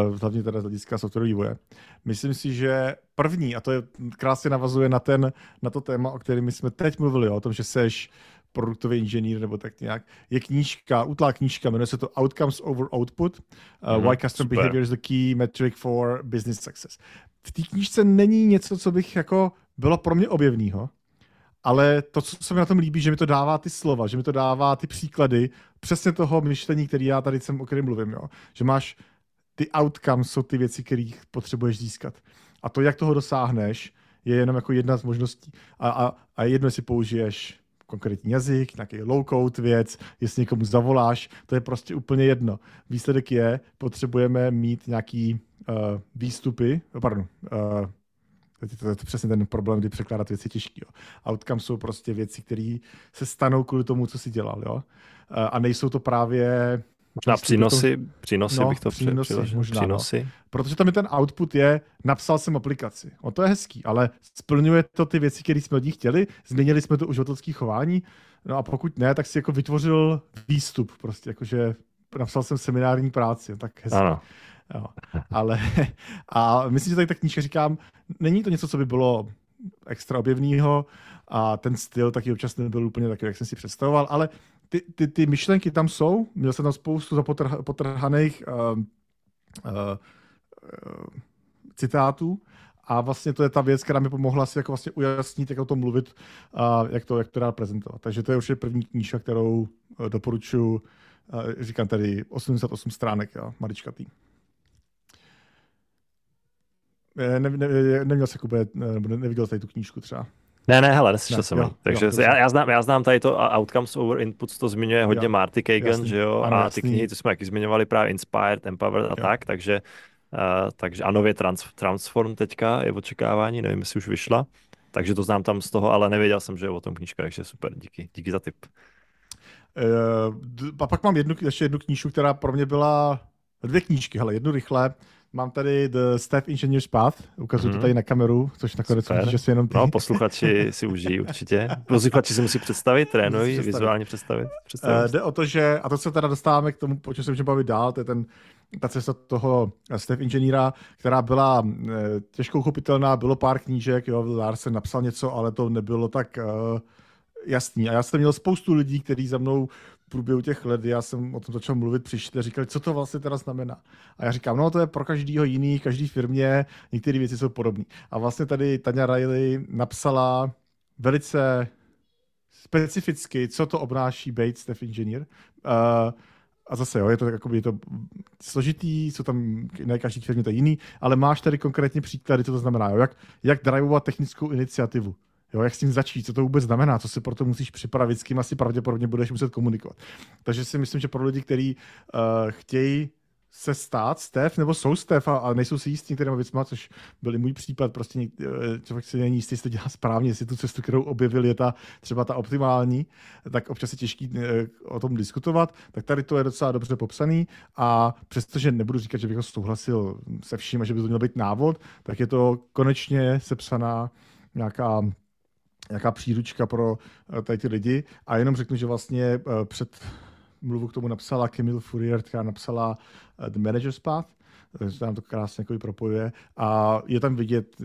uh, hlavně teda z hlediska softwarového vývoje. Myslím si, že první, a to je krásně navazuje na, ten, na to téma, o kterém jsme teď mluvili, o tom, že seš produktový inženýr nebo tak nějak, je knížka, utlá knížka, jmenuje se to Outcomes over Output, uh, mm-hmm, Why Customer super. Behavior is the Key Metric for Business Success. V té knížce není něco, co bych jako bylo pro mě objevného, ale to, co se mi na tom líbí, že mi to dává ty slova, že mi to dává ty příklady přesně toho myšlení, který já tady jsem, o kterém mluvím, jo. Že máš ty outcomes, jsou ty věci, které potřebuješ získat. A to, jak toho dosáhneš, je jenom jako jedna z možností. A, a, a jedno, jestli použiješ konkrétní jazyk, nějaký low-code věc, jestli někomu zavoláš, to je prostě úplně jedno. Výsledek je, potřebujeme mít nějaký uh, výstupy, oh, pardon, uh, to je to přesně ten problém, kdy překládat věci těžký. Jo. Outcome jsou prostě věci, které se stanou kvůli tomu, co si dělal. Jo. A nejsou to právě Možná přínosy, to, přínosy no, bych to přínosy, přiložil. Možná, no. přínosy. No. Protože tam je ten output je, napsal jsem aplikaci. O to je hezký, ale splňuje to ty věci, které jsme od ní chtěli, změnili jsme to uživatelské chování, no a pokud ne, tak si jako vytvořil výstup, prostě jakože napsal jsem seminární práci, tak hezky. Ano. Jo. Ale a myslím, že tady ta knížka říkám, není to něco, co by bylo extra objevného a ten styl taky občas nebyl úplně takový, jak jsem si představoval, ale ty, ty, ty myšlenky tam jsou, měl jsem tam spoustu potrhaných uh, uh, uh, citátů a vlastně to je ta věc, která mi pomohla si jako vlastně ujasnit, jak o tom mluvit a jak to, jak to dá prezentovat. Takže to je určitě první knížka, kterou doporučuji. Říkám tady 88 stránek, jo, maličkatý. Ne, ne, ne, neměl se Kube, ne, neviděl tady tu knížku třeba. Ne, ne, hele, neslyšel ne, jsem jo, Takže jo, já, já, znám, já znám tady to Outcomes over Inputs, to zmiňuje hodně jo, Marty Kagan, jasný, že jo? Ano, a ty knihy, to jsme taky zmiňovali právě Inspired, Empowered a jo. tak, takže, uh, takže a nově trans, Transform teďka je v očekávání, nevím, jestli už vyšla. Takže to znám tam z toho, ale nevěděl jsem, že je o tom knížka, takže super, díky, díky za tip. Uh, a pak mám jednu, ještě jednu knížku, která pro mě byla, dvě knížky, hele, jednu rychle, Mám tady The Staff Engineer's Path, ukazuju mm. to mhm. tady na kameru, což nakonec vidíš, že si jenom ty. No, posluchači si užijí určitě. Posluchači si musí představit, trénují, vizuálně představit. představit. Uh, jde o to, že, a to se teda dostáváme k tomu, o čem se můžeme bavit dál, to je ten ta cesta toho Steph inženýra, která byla e, těžko uchopitelná, bylo pár knížek, jo, Larsen napsal něco, ale to nebylo tak e, jasný. A já jsem měl spoustu lidí, kteří za mnou průběhu těch let, já jsem o tom začal mluvit, přišli říkali, co to vlastně teda znamená. A já říkám, no to je pro každýho jiný, každý firmě, některé věci jsou podobné. A vlastně tady Tania Riley napsala velice specificky, co to obnáší být Steph Engineer. Uh, a zase, jo, je to, jakoby, je to složitý, co tam, ne každý firmě to je jiný, ale máš tady konkrétně příklady, co to znamená, jo, jak, jak drivovat technickou iniciativu. Jo, jak s tím začít, co to vůbec znamená, co si pro to musíš připravit, s kým asi pravděpodobně budeš muset komunikovat. Takže si myslím, že pro lidi, kteří uh, chtějí se stát Stef, nebo jsou Stef a, a nejsou si jistí některými věcmi, což byl můj případ, prostě něk, eh, člověk si není jistý, jestli to dělá správně, jestli tu cestu, kterou objevil, je ta třeba ta optimální, tak občas je těžký eh, o tom diskutovat, tak tady to je docela dobře popsaný a přestože nebudu říkat, že bych ho souhlasil se vším a že by to měl být návod, tak je to konečně sepsaná nějaká nějaká příručka pro eh, tady ty lidi a jenom řeknu, že vlastně před mluvu k tomu napsala Camille Fourier, která napsala uh, The Manager's Path, takže tam to krásně jako propojuje a je tam vidět,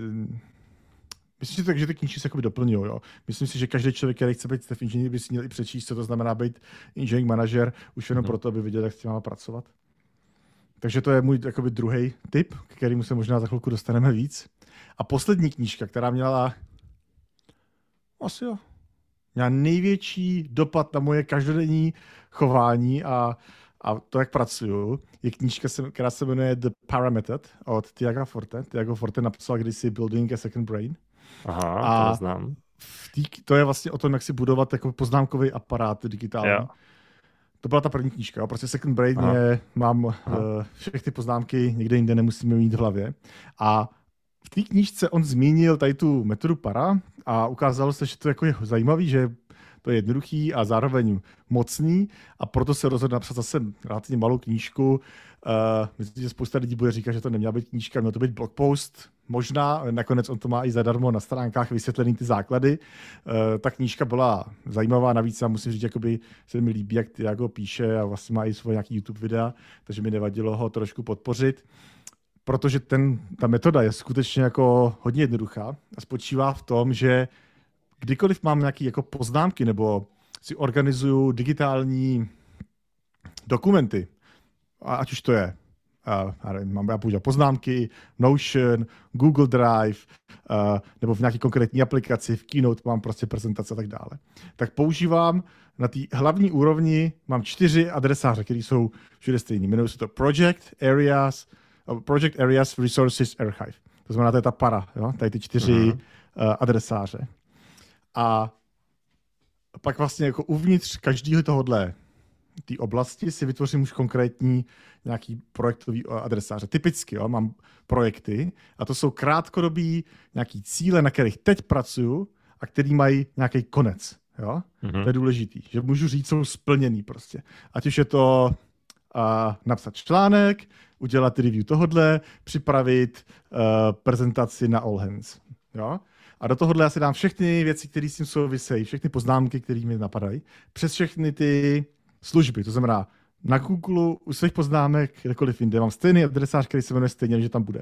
Myslím si, že ty knížky se jako doplňují. Jo. Myslím si, že každý člověk, který chce být Steph inženýr, by si měl i přečíst, co to znamená být engineering manager, už jenom mm. proto, aby viděl, jak s tím má pracovat. Takže to je můj jakoby druhý tip, k kterému se možná za chvilku dostaneme víc. A poslední knížka, která měla asi jo, měla největší dopad na moje každodenní chování a, a to, jak pracuju, je knížka, která se jmenuje The Parameter od Tiago Forte. Tiago Forte napsal kdysi Building a Second Brain. Aha, a to znám. Tý, to je vlastně o tom, jak si budovat jako poznámkový aparát digitální. Yeah. To byla ta první knížka. Prostě Second Brain je, mám uh, všechny ty poznámky, někde jinde nemusíme mít v hlavě. A v té knížce on zmínil tady tu metodu para a ukázalo se, že to jako je zajímavý, že to je jednoduchý a zároveň mocný a proto se rozhodl napsat zase relativně malou knížku. Uh, myslím, že spousta lidí bude říkat, že to neměla být knížka, měl to být blogpost, možná, nakonec on to má i zadarmo na stránkách vysvětlený ty základy. Uh, ta knížka byla zajímavá, navíc já musím říct, jakoby se mi líbí, jak Tiago píše a vlastně má i svoje nějaký YouTube videa, takže mi nevadilo ho trošku podpořit protože ten, ta metoda je skutečně jako hodně jednoduchá a spočívá v tom, že kdykoliv mám nějaké jako poznámky nebo si organizuju digitální dokumenty, ať už to je já nevím, mám já používat poznámky, Notion, Google Drive, nebo v nějaké konkrétní aplikaci, v Keynote mám prostě prezentace a tak dále. Tak používám na té hlavní úrovni, mám čtyři adresáře, které jsou všude stejný. Jmenují se to Project, Areas, Project Areas Resources Archive. To znamená, to je ta para, jo? tady ty čtyři uh-huh. uh, adresáře. A pak vlastně jako uvnitř každého tohohle té oblasti si vytvořím už konkrétní nějaký projektový eh, adresáře. Typicky jo, mám projekty a to jsou krátkodobí nějaký cíle, na kterých teď pracuju a který mají nějaký konec. Jo? Mm-hmm. To je důležitý, že můžu říct, jsou splněný prostě. Ať už je to uh, napsat článek, udělat review tohodle, připravit uh, prezentaci na All Hands. Jo? A do tohohle já si dám všechny věci, které s tím souvisejí, všechny poznámky, které mi napadají, přes všechny ty služby. To znamená, na Google u svých poznámek, kdekoliv jinde, mám stejný adresář, který se jmenuje stejně, že tam bude.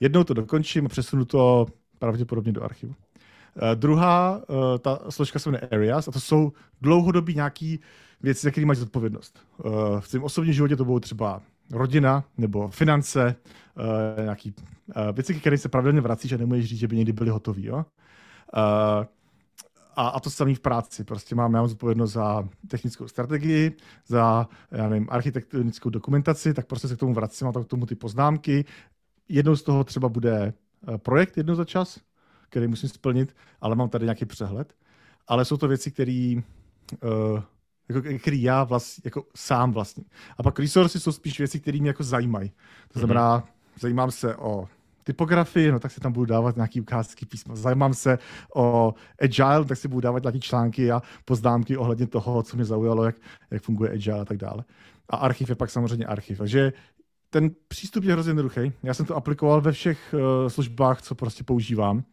Jednou to dokončím a přesunu to pravděpodobně do archivu. Uh, druhá, uh, ta složka se jmenuje Areas a to jsou dlouhodobí nějaký věci, za které máš zodpovědnost. Uh, v svém osobním životě to budou třeba rodina nebo finance, uh, nějaký uh, věci, které se pravidelně vrací, že nemůžeš říct, že by někdy byly? Uh, a, a to samé v práci. Prostě mám, mám zodpovědnost za technickou strategii, za já nevím, architektonickou dokumentaci, tak prostě se k tomu vracím, a k tomu ty poznámky. Jednou z toho třeba bude projekt jednou za čas, který musím splnit, ale mám tady nějaký přehled. Ale jsou to věci, které uh, jako, který já vlast, jako sám vlastně. A pak resources jsou spíš věci, které mě jako zajímají. To znamená, mm-hmm. zajímám se o typografii, no tak si tam budu dávat nějaký ukázky písma. Zajímám se o agile, tak si budu dávat nějaké články a poznámky ohledně toho, co mě zaujalo, jak, jak funguje agile a tak dále. A archiv je pak samozřejmě archiv. Takže ten přístup je hrozně jednoduchý. Já jsem to aplikoval ve všech uh, službách, co prostě používám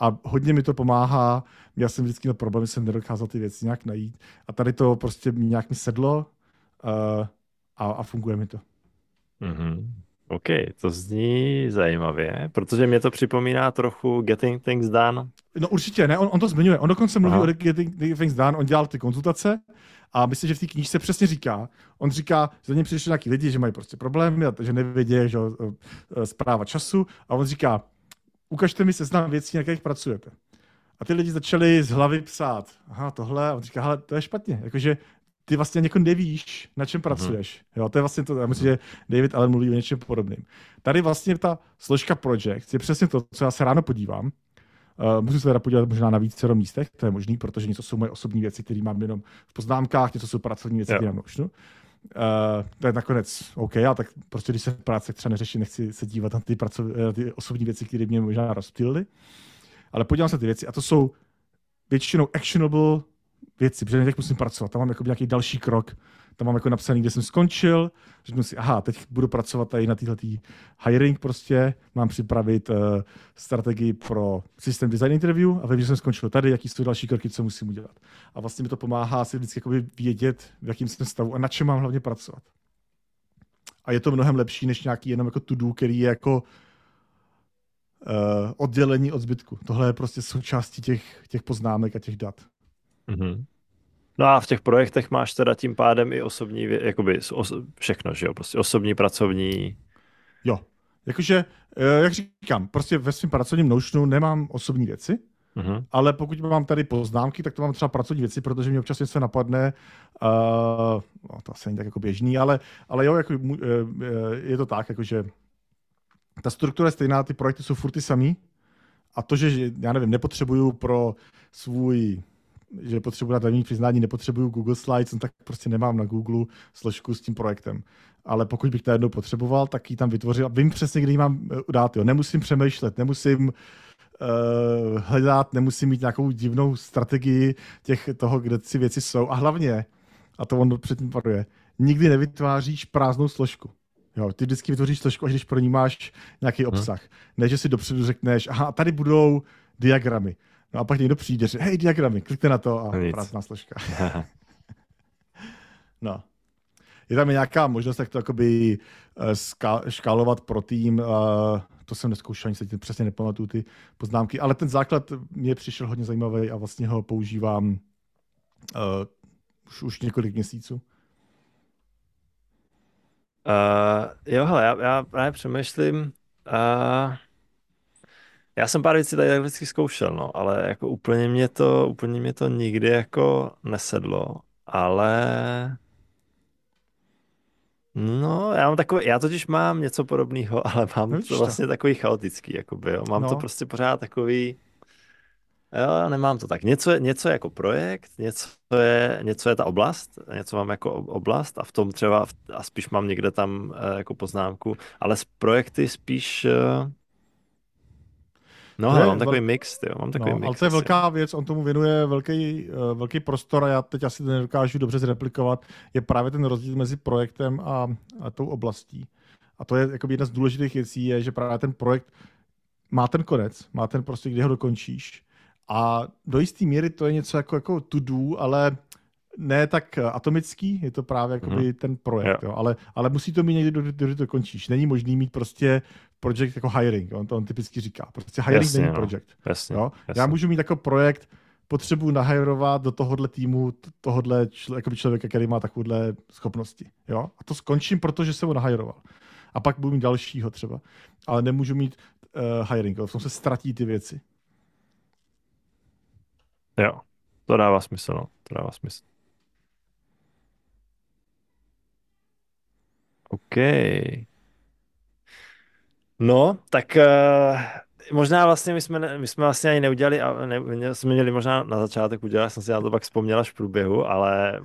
a hodně mi to pomáhá. Já jsem vždycky měl problém, že jsem nedokázal ty věci nějak najít. A tady to prostě nějak mi sedlo uh, a, a funguje mi to. Mm-hmm. OK, to zní zajímavě, protože mě to připomíná trochu Getting Things Done. No určitě, ne, on, on to zmiňuje. On dokonce mluví Aha. o Getting Things Done, on dělal ty konzultace a myslím, že v té knížce přesně říká, on říká, že za ním přišli nějaký lidi, že mají prostě problémy, a že nevědí, že zpráva času a on říká, ukažte mi seznam věcí, na kterých pracujete. A ty lidi začali z hlavy psát, aha, tohle, a on říká, ale to je špatně, jakože ty vlastně jako nevíš, na čem mhm. pracuješ. Mm-hmm. Jo, to je vlastně to, já myslím, že David ale mluví o něčem podobným. Tady vlastně ta složka project je přesně to, co já se ráno podívám. Uh, musím se teda podívat možná na více místech, to je možný, protože něco jsou moje osobní věci, které mám jenom v poznámkách, něco jsou pracovní věci, které mám nošnu. Uh, to je nakonec OK, a tak prostě když se práce třeba neřeší, nechci se dívat na ty, pracov, eh, ty osobní věci, které mě možná rozptýlily. Ale podívám se na ty věci a to jsou většinou actionable věci, protože teď musím pracovat, tam mám jako nějaký další krok, tam mám jako napsaný, kde jsem skončil, řeknu si, aha, teď budu pracovat tady na téhle hiring prostě, mám připravit uh, strategii pro systém design interview a vím, že jsem skončil tady, jaký jsou další kroky, co musím udělat. A vlastně mi to pomáhá si vždycky vědět, v jakém jsem stavu a na čem mám hlavně pracovat. A je to mnohem lepší, než nějaký jenom jako to-do, který je jako uh, oddělení od zbytku. Tohle je prostě součástí těch, těch poznámek a těch dat. Mm-hmm. No a v těch projektech máš teda tím pádem i osobní, jakoby všechno, že jo, prostě osobní, pracovní. Jo, jakože, eh, jak říkám, prostě ve svém pracovním Notionu nemám osobní věci, mm-hmm. ale pokud mám tady poznámky, tak to mám třeba pracovní věci, protože mě občas něco napadne, uh, no, to asi není tak jako běžný, ale, ale jo, jako, uh, je to tak, jakože ta struktura je stejná, ty projekty jsou furt ty samý a to, že já nevím, nepotřebuju pro svůj že potřebuji na přiznání, nepotřebuju Google Slides, no tak prostě nemám na Google složku s tím projektem. Ale pokud bych to jednou potřeboval, tak ji tam vytvořil. Vím přesně, kde ji mám eh, dát. Jo. Nemusím přemýšlet, nemusím uh, hledat, nemusím mít nějakou divnou strategii těch, toho, kde ty věci jsou. A hlavně, a to on předtím paruje, nikdy nevytváříš prázdnou složku. Jo, ty vždycky vytvoříš složku, až když pro ní máš nějaký mhm. obsah. Hmm. Ne, že si dopředu řekneš, aha, tady budou diagramy. No a pak někdo přijde, že hej, diagramy, klikněte na to a Nic. prázdná složka. no. Je tam nějaká možnost, jak to jakoby uh, škálovat pro tým, uh, to jsem neskoušel, ani se tím přesně nepamatuju ty poznámky, ale ten základ mě přišel hodně zajímavý a vlastně ho používám uh, už, už několik měsíců. Uh, jo, hele, já, já právě přemýšlím, uh, já jsem pár věcí tady vždycky zkoušel, no, ale jako úplně mě to, úplně mě to nikdy jako nesedlo, ale No, já mám takový, já totiž mám něco podobného, ale mám no, to vlastně takový chaotický, jakoby, jo. Mám no. to prostě pořád takový, jo, nemám to tak. Něco, něco je jako projekt, něco je, něco je ta oblast, něco mám jako oblast a v tom třeba, a spíš mám někde tam eh, jako poznámku, ale z projekty spíš, eh, No, ale mám takový vel... mix, jo, mám takový no, mix. Ale to je velká věc, on tomu věnuje velký, uh, velký prostor a já teď asi to nedokážu dobře zreplikovat, je právě ten rozdíl mezi projektem a, a tou oblastí. A to je jako jedna z důležitých věcí, je, že právě ten projekt má ten konec, má ten prostě, kdy ho dokončíš. A do jisté míry to je něco jako, jako to do, ale ne tak atomický, je to právě jakoby mm-hmm. ten projekt, jo. Ale, ale musí to mít někdy, kdy to končíš. Není možný mít prostě project jako hiring, on to on typicky říká. Prostě hiring jasně, není no. project. Jasně, jo? Jasně. Já můžu mít jako projekt, potřebuji nahajrovat do tohohle týmu tohohle čl- člověka, který má takovéhle schopnosti. Jo? A to skončím, protože jsem ho nahajeroval. A pak budu mít dalšího třeba. Ale nemůžu mít uh, hiring, v tom se ztratí ty věci. Jo, to dává smysl, no. To dává smysl. OK. No, tak uh, možná vlastně my jsme, my jsme vlastně ani neudělali, a ne, jsme měli možná na začátek udělat, jsem si na to pak vzpomněl až v průběhu, ale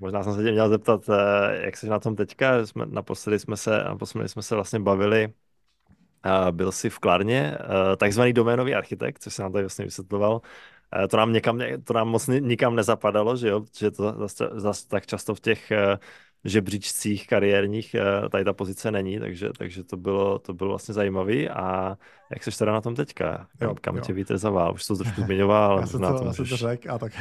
možná jsem se tě měl zeptat, uh, jak jsi na tom teďka, jsme, naposledy jsme se, naposledy jsme se vlastně bavili, uh, byl jsi v Klarně, uh, takzvaný doménový architekt, což se nám tady vlastně vysvětloval, to nám někam, to nám moc nikam nezapadalo, že jo, že to zase, zase tak často v těch žebříčcích kariérních eh, tady ta pozice není, takže, takže to bylo, to bylo vlastně zajímavý a jak seš teda na tom teďka? Kam, kam jo. tě víte zavál? Už to trošku zmiňoval. já jsem to, já jsem to řekl a tak.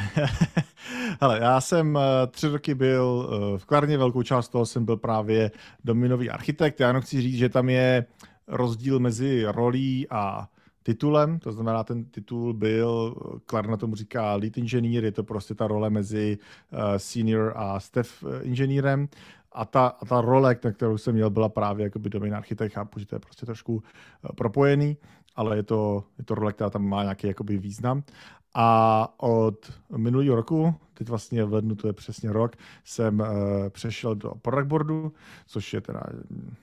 Hele, já jsem eh, tři roky byl v Klarně, velkou část toho jsem byl právě dominový architekt. Já jenom chci říct, že tam je rozdíl mezi rolí a titulem, to znamená, ten titul byl, Klarna tomu říká lead engineer, je to prostě ta role mezi uh, senior a staff inženýrem. A ta, a ta role, na kterou jsem měl, byla právě jakoby domain architekt, chápu, že to je prostě trošku uh, propojený, ale je to, je to role, která tam má nějaký jakoby význam. A od minulého roku, teď vlastně v lednu, to je přesně rok, jsem uh, přešel do product boardu, což je teda,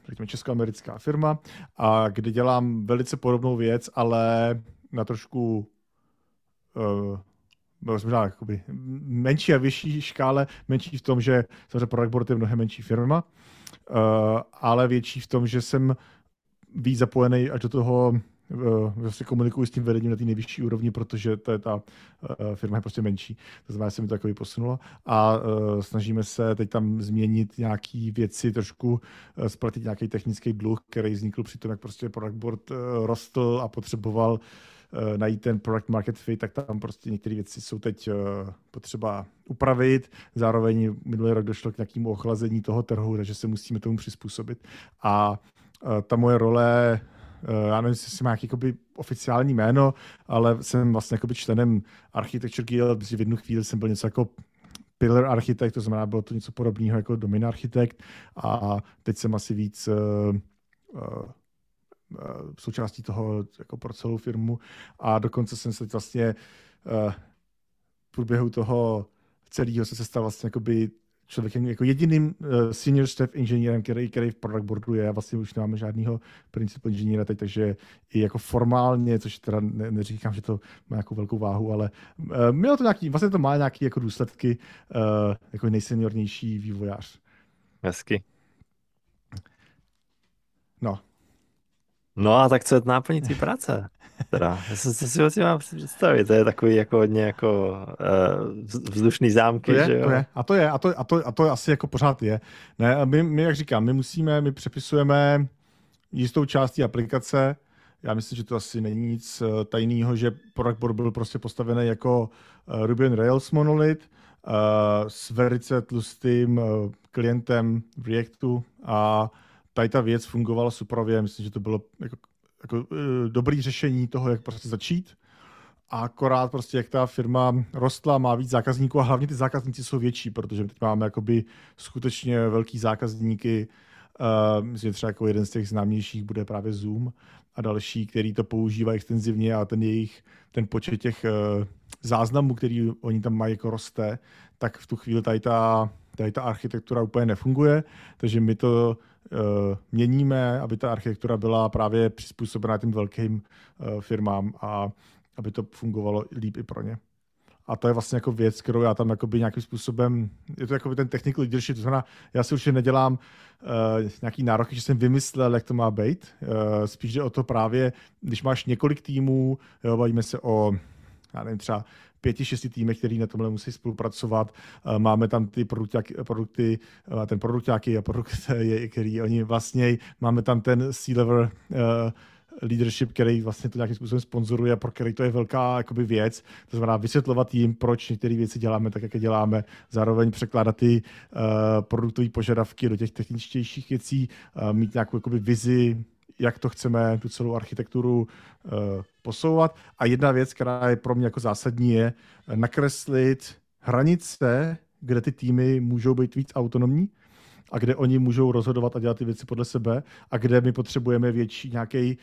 řekněme, českoamerická firma, a kde dělám velice podobnou věc, ale na trošku uh, možná jakoby menší a vyšší škále, menší v tom, že samozřejmě product board je mnohem menší firma, uh, ale větší v tom, že jsem víc zapojený až do toho vlastně komunikuji s tím vedením na té nejvyšší úrovni, protože to je ta uh, firma je prostě menší. To znamená, že se mi to takový posunulo. A uh, snažíme se teď tam změnit nějaké věci, trošku splatit nějaký technický dluh, který vznikl při tom, jak prostě product board rostl a potřeboval najít ten product market fit, tak tam prostě některé věci jsou teď potřeba upravit. Zároveň minulý rok došlo k nějakému ochlazení toho trhu, takže se musíme tomu přizpůsobit. A ta moje role Eh, já nevím, jestli má jaký oficiální jméno, ale jsem vlastně jakoby členem Architecture Guild, v jednu chvíli jsem byl něco jako pillar architekt, to znamená, bylo to něco podobného jako domain architekt a teď jsem asi víc uh, uh, součástí toho jako pro celou firmu. A dokonce jsem se vlastně uh, v průběhu toho celého se stal vlastně jakoby člověkem jako jediným uh, senior staff inženýrem, který, který v product boardu je. Vlastně už nemáme žádného principu inženýra teď, takže i jako formálně, což teda ne, neříkám, že to má jako velkou váhu, ale uh, mělo to nějaký, vlastně to má nějaké jako důsledky uh, jako nejseniornější vývojář. Hezky. No. No a tak co je náplní té práce? Teda, já jsem si o tím mám představit, to je takový jako hodně jako uh, vzdušný zámky, to je, že jo? To je, a to je, a to, a to, a to asi jako pořád je. Ne, my, my, jak říkám, my musíme, my přepisujeme jistou částí aplikace, já myslím, že to asi není nic eh, tajného, že product board byl prostě postavený jako uh, Ruby on Rails monolith uh, s velice tlustým klientem v Reactu a tady ta věc fungovala suprově, myslím, že to bylo jako jako, uh, dobrý řešení toho, jak prostě začít. A akorát prostě, jak ta firma rostla, má víc zákazníků a hlavně ty zákazníci jsou větší, protože teď máme jakoby skutečně velký zákazníky. Uh, myslím, že třeba jako jeden z těch známějších bude právě Zoom a další, který to používají extenzivně a ten jejich, ten počet těch uh, záznamů, který oni tam mají, jako roste, tak v tu chvíli tady ta, tady ta architektura úplně nefunguje, takže my to měníme, aby ta architektura byla právě přizpůsobená těm velkým uh, firmám a aby to fungovalo líp i pro ně. A to je vlastně jako věc, kterou já tam jakoby nějakým způsobem, je to jako ten technical leadership, to znamená, já si určitě nedělám uh, nějaký nároky, že jsem vymyslel, jak to má být. Uh, spíš jde o to právě, když máš několik týmů, jo, bavíme se o já nevím, třeba pěti, šesti týmech, který na tomhle musí spolupracovat. Eh, máme tam ty produkty, produkty eh, ten produkt nějaký a produkt, který oni vlastně, máme tam ten C-level leadership, který vlastně to nějakým způsobem sponzoruje, pro který to je velká jakoby, věc. To znamená vysvětlovat jim, proč některé věci děláme tak, jak je děláme, zároveň překládat ty uh, produktové požadavky do těch techničtějších věcí, uh, mít nějakou jakoby, vizi, jak to chceme, tu celou architekturu uh, posouvat. A jedna věc, která je pro mě jako zásadní, je nakreslit hranice, kde ty týmy můžou být víc autonomní a kde oni můžou rozhodovat a dělat ty věci podle sebe a kde my potřebujeme větší nějaký,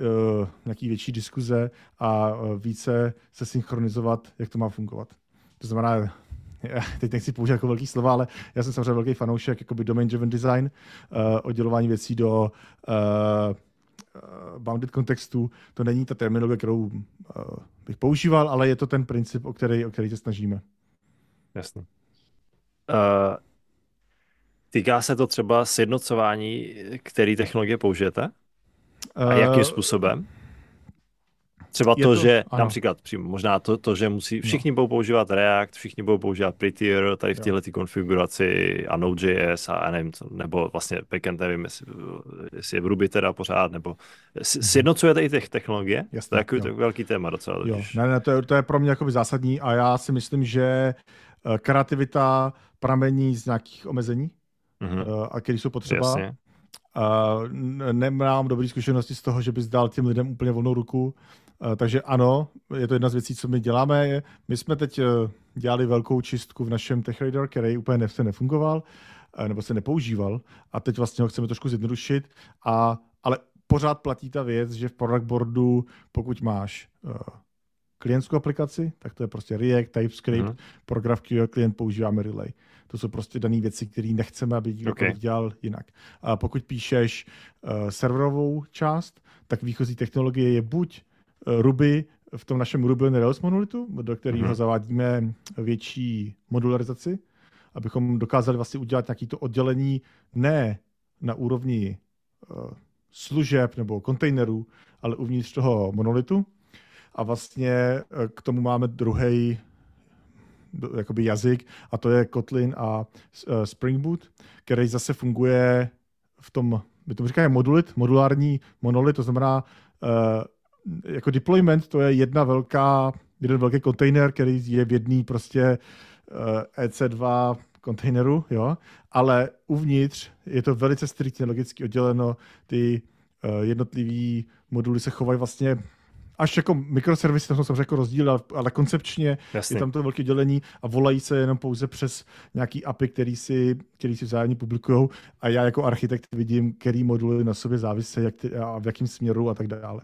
uh, nějaký větší diskuze a více se synchronizovat, jak to má fungovat. To znamená, já teď nechci použít jako velký slova, ale já jsem samozřejmě velký fanoušek jakoby domain-driven design, uh, oddělování věcí do uh, bounded kontextu. To není ta terminologie, kterou uh, bych používal, ale je to ten princip, o který, o který se snažíme. Jasně. Uh, týká se to třeba sjednocování, který technologie použijete? A jakým způsobem? Třeba to, to, že ano. například přímo, možná to, to, že musí, no. všichni no. budou používat React, všichni budou používat Prettier tady v této konfiguraci a Node.js a, a nevím, co, nebo vlastně backend, nevím, jestli, jestli je v Ruby teda pořád, nebo mhm. sjednocujete i těch technologie? Jasně, to je takový velký téma docela. Jo. Ne, ne, to je, to je pro mě jakoby zásadní a já si myslím, že eh, kreativita pramení z nějakých omezení, mm-hmm. a které jsou potřeba. Jasně. Uh, nemám dobré zkušenosti z toho, že bys dal těm lidem úplně volnou ruku. Uh, takže ano, je to jedna z věcí, co my děláme. My jsme teď uh, dělali velkou čistku v našem TechRadar, který úplně se nefungoval, uh, nebo se nepoužíval. A teď vlastně ho chceme trošku zjednodušit. A, ale pořád platí ta věc, že v product boardu, pokud máš uh, klientskou aplikaci, tak to je prostě React, TypeScript, mm. pro GraphQL klient používáme Relay. To jsou prostě dané věci, které nechceme, aby někdo okay. dělal jinak. A pokud píšeš uh, serverovou část, tak výchozí technologie je buď uh, Ruby v tom našem Ruby on Rails monolitu, do kterého mm-hmm. zavádíme větší modularizaci, abychom dokázali vlastně udělat nějaké to oddělení ne na úrovni uh, služeb nebo kontejnerů, ale uvnitř toho monolitu. A vlastně k tomu máme druhý jakoby jazyk a to je Kotlin a uh, Spring Boot, který zase funguje v tom, my tomu říkáme modulit, modulární monolit, to znamená uh, jako deployment, to je jedna velká, jeden velký kontejner, který je v jedný prostě uh, EC2 kontejneru, jo, ale uvnitř je to velice striktně logicky odděleno, ty jednotlivý moduly se chovají vlastně až jako mikroservisy, jsou samozřejmě jako rozdíl, ale, ale koncepčně Jasně. je tam to velké dělení a volají se jenom pouze přes nějaký API, který si, který si vzájemně publikují a já jako architekt vidím, který moduly na sobě závisí jak ty, a v jakém směru a tak dále.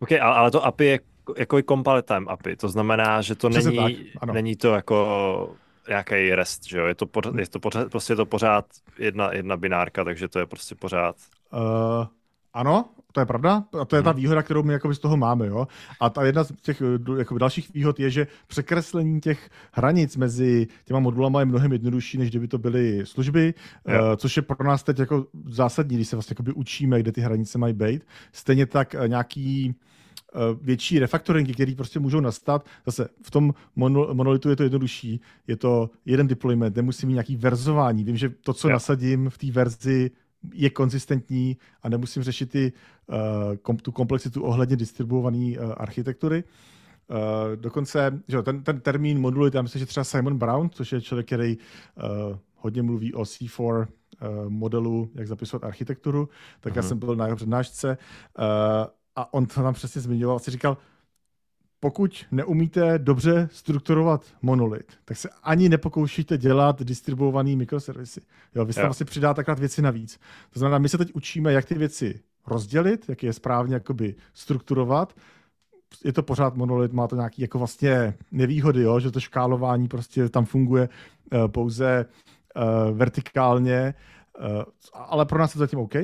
OK, ale to API je jako compile time API, to znamená, že to není, tak, není to jako nějaký rest, že jo? Je to, pořád, je to pořád, prostě je to pořád jedna, jedna binárka, takže to je prostě pořád... Uh, ano, to je pravda. A to je ta mhm. výhoda, kterou my jakoby z toho máme. Jo? A ta jedna z těch jakoby dalších výhod je, že překreslení těch hranic mezi těma modulama je mnohem jednodušší, než kdyby to byly služby, uh, což je pro nás teď jako zásadní, když se vlastně jakoby učíme, kde ty hranice mají být. Stejně tak uh, nějaký uh, větší refaktoringy, které prostě můžou nastat. Zase v tom monolitu je to jednodušší, je to jeden deployment, nemusím mít nějaký verzování. Vím, že to, co jo. nasadím v té verzi je konzistentní a nemusím řešit ty, uh, kom, tu komplexitu ohledně distribuované uh, architektury. Uh, dokonce, že ten, ten termín modulity, já myslím, že třeba Simon Brown, což je člověk, který uh, hodně mluví o C4 uh, modelu, jak zapisovat architekturu, tak uh-huh. já mhm. jsem byl na jeho přednášce uh, a on to tam přesně zmiňoval, si říkal, pokud neumíte dobře strukturovat monolit, tak se ani nepokoušíte dělat distribuovaný mikroservisy. Jo, vy se tam asi přidáte takhle věci navíc. To znamená, my se teď učíme, jak ty věci rozdělit, jak je správně jakoby strukturovat. Je to pořád monolit, má to nějaké jako vlastně nevýhody, jo? že to škálování prostě tam funguje uh, pouze uh, vertikálně, uh, ale pro nás je to zatím OK.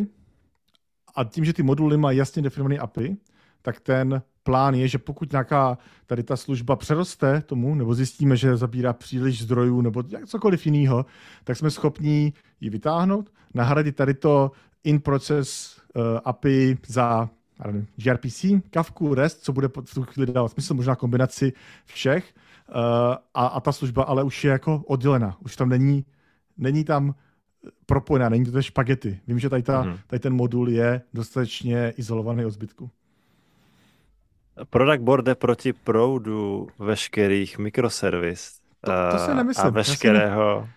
A tím, že ty moduly mají jasně definovaný API, tak ten plán je, že pokud nějaká tady ta služba přeroste tomu, nebo zjistíme, že zabírá příliš zdrojů, nebo cokoliv jiného, tak jsme schopni ji vytáhnout, nahradit tady to in-process uh, API za nevím, gRPC, Kafku, REST, co bude v tu chvíli dávat smysl, možná kombinaci všech, uh, a, a ta služba ale už je jako oddělená. Už tam není, není tam propojená, není to špagety. Vím, že tady, ta, mm-hmm. tady ten modul je dostatečně izolovaný od zbytku. Product board jde proti proudu veškerých mikroservis. To, to si nemyslím. A veškerého...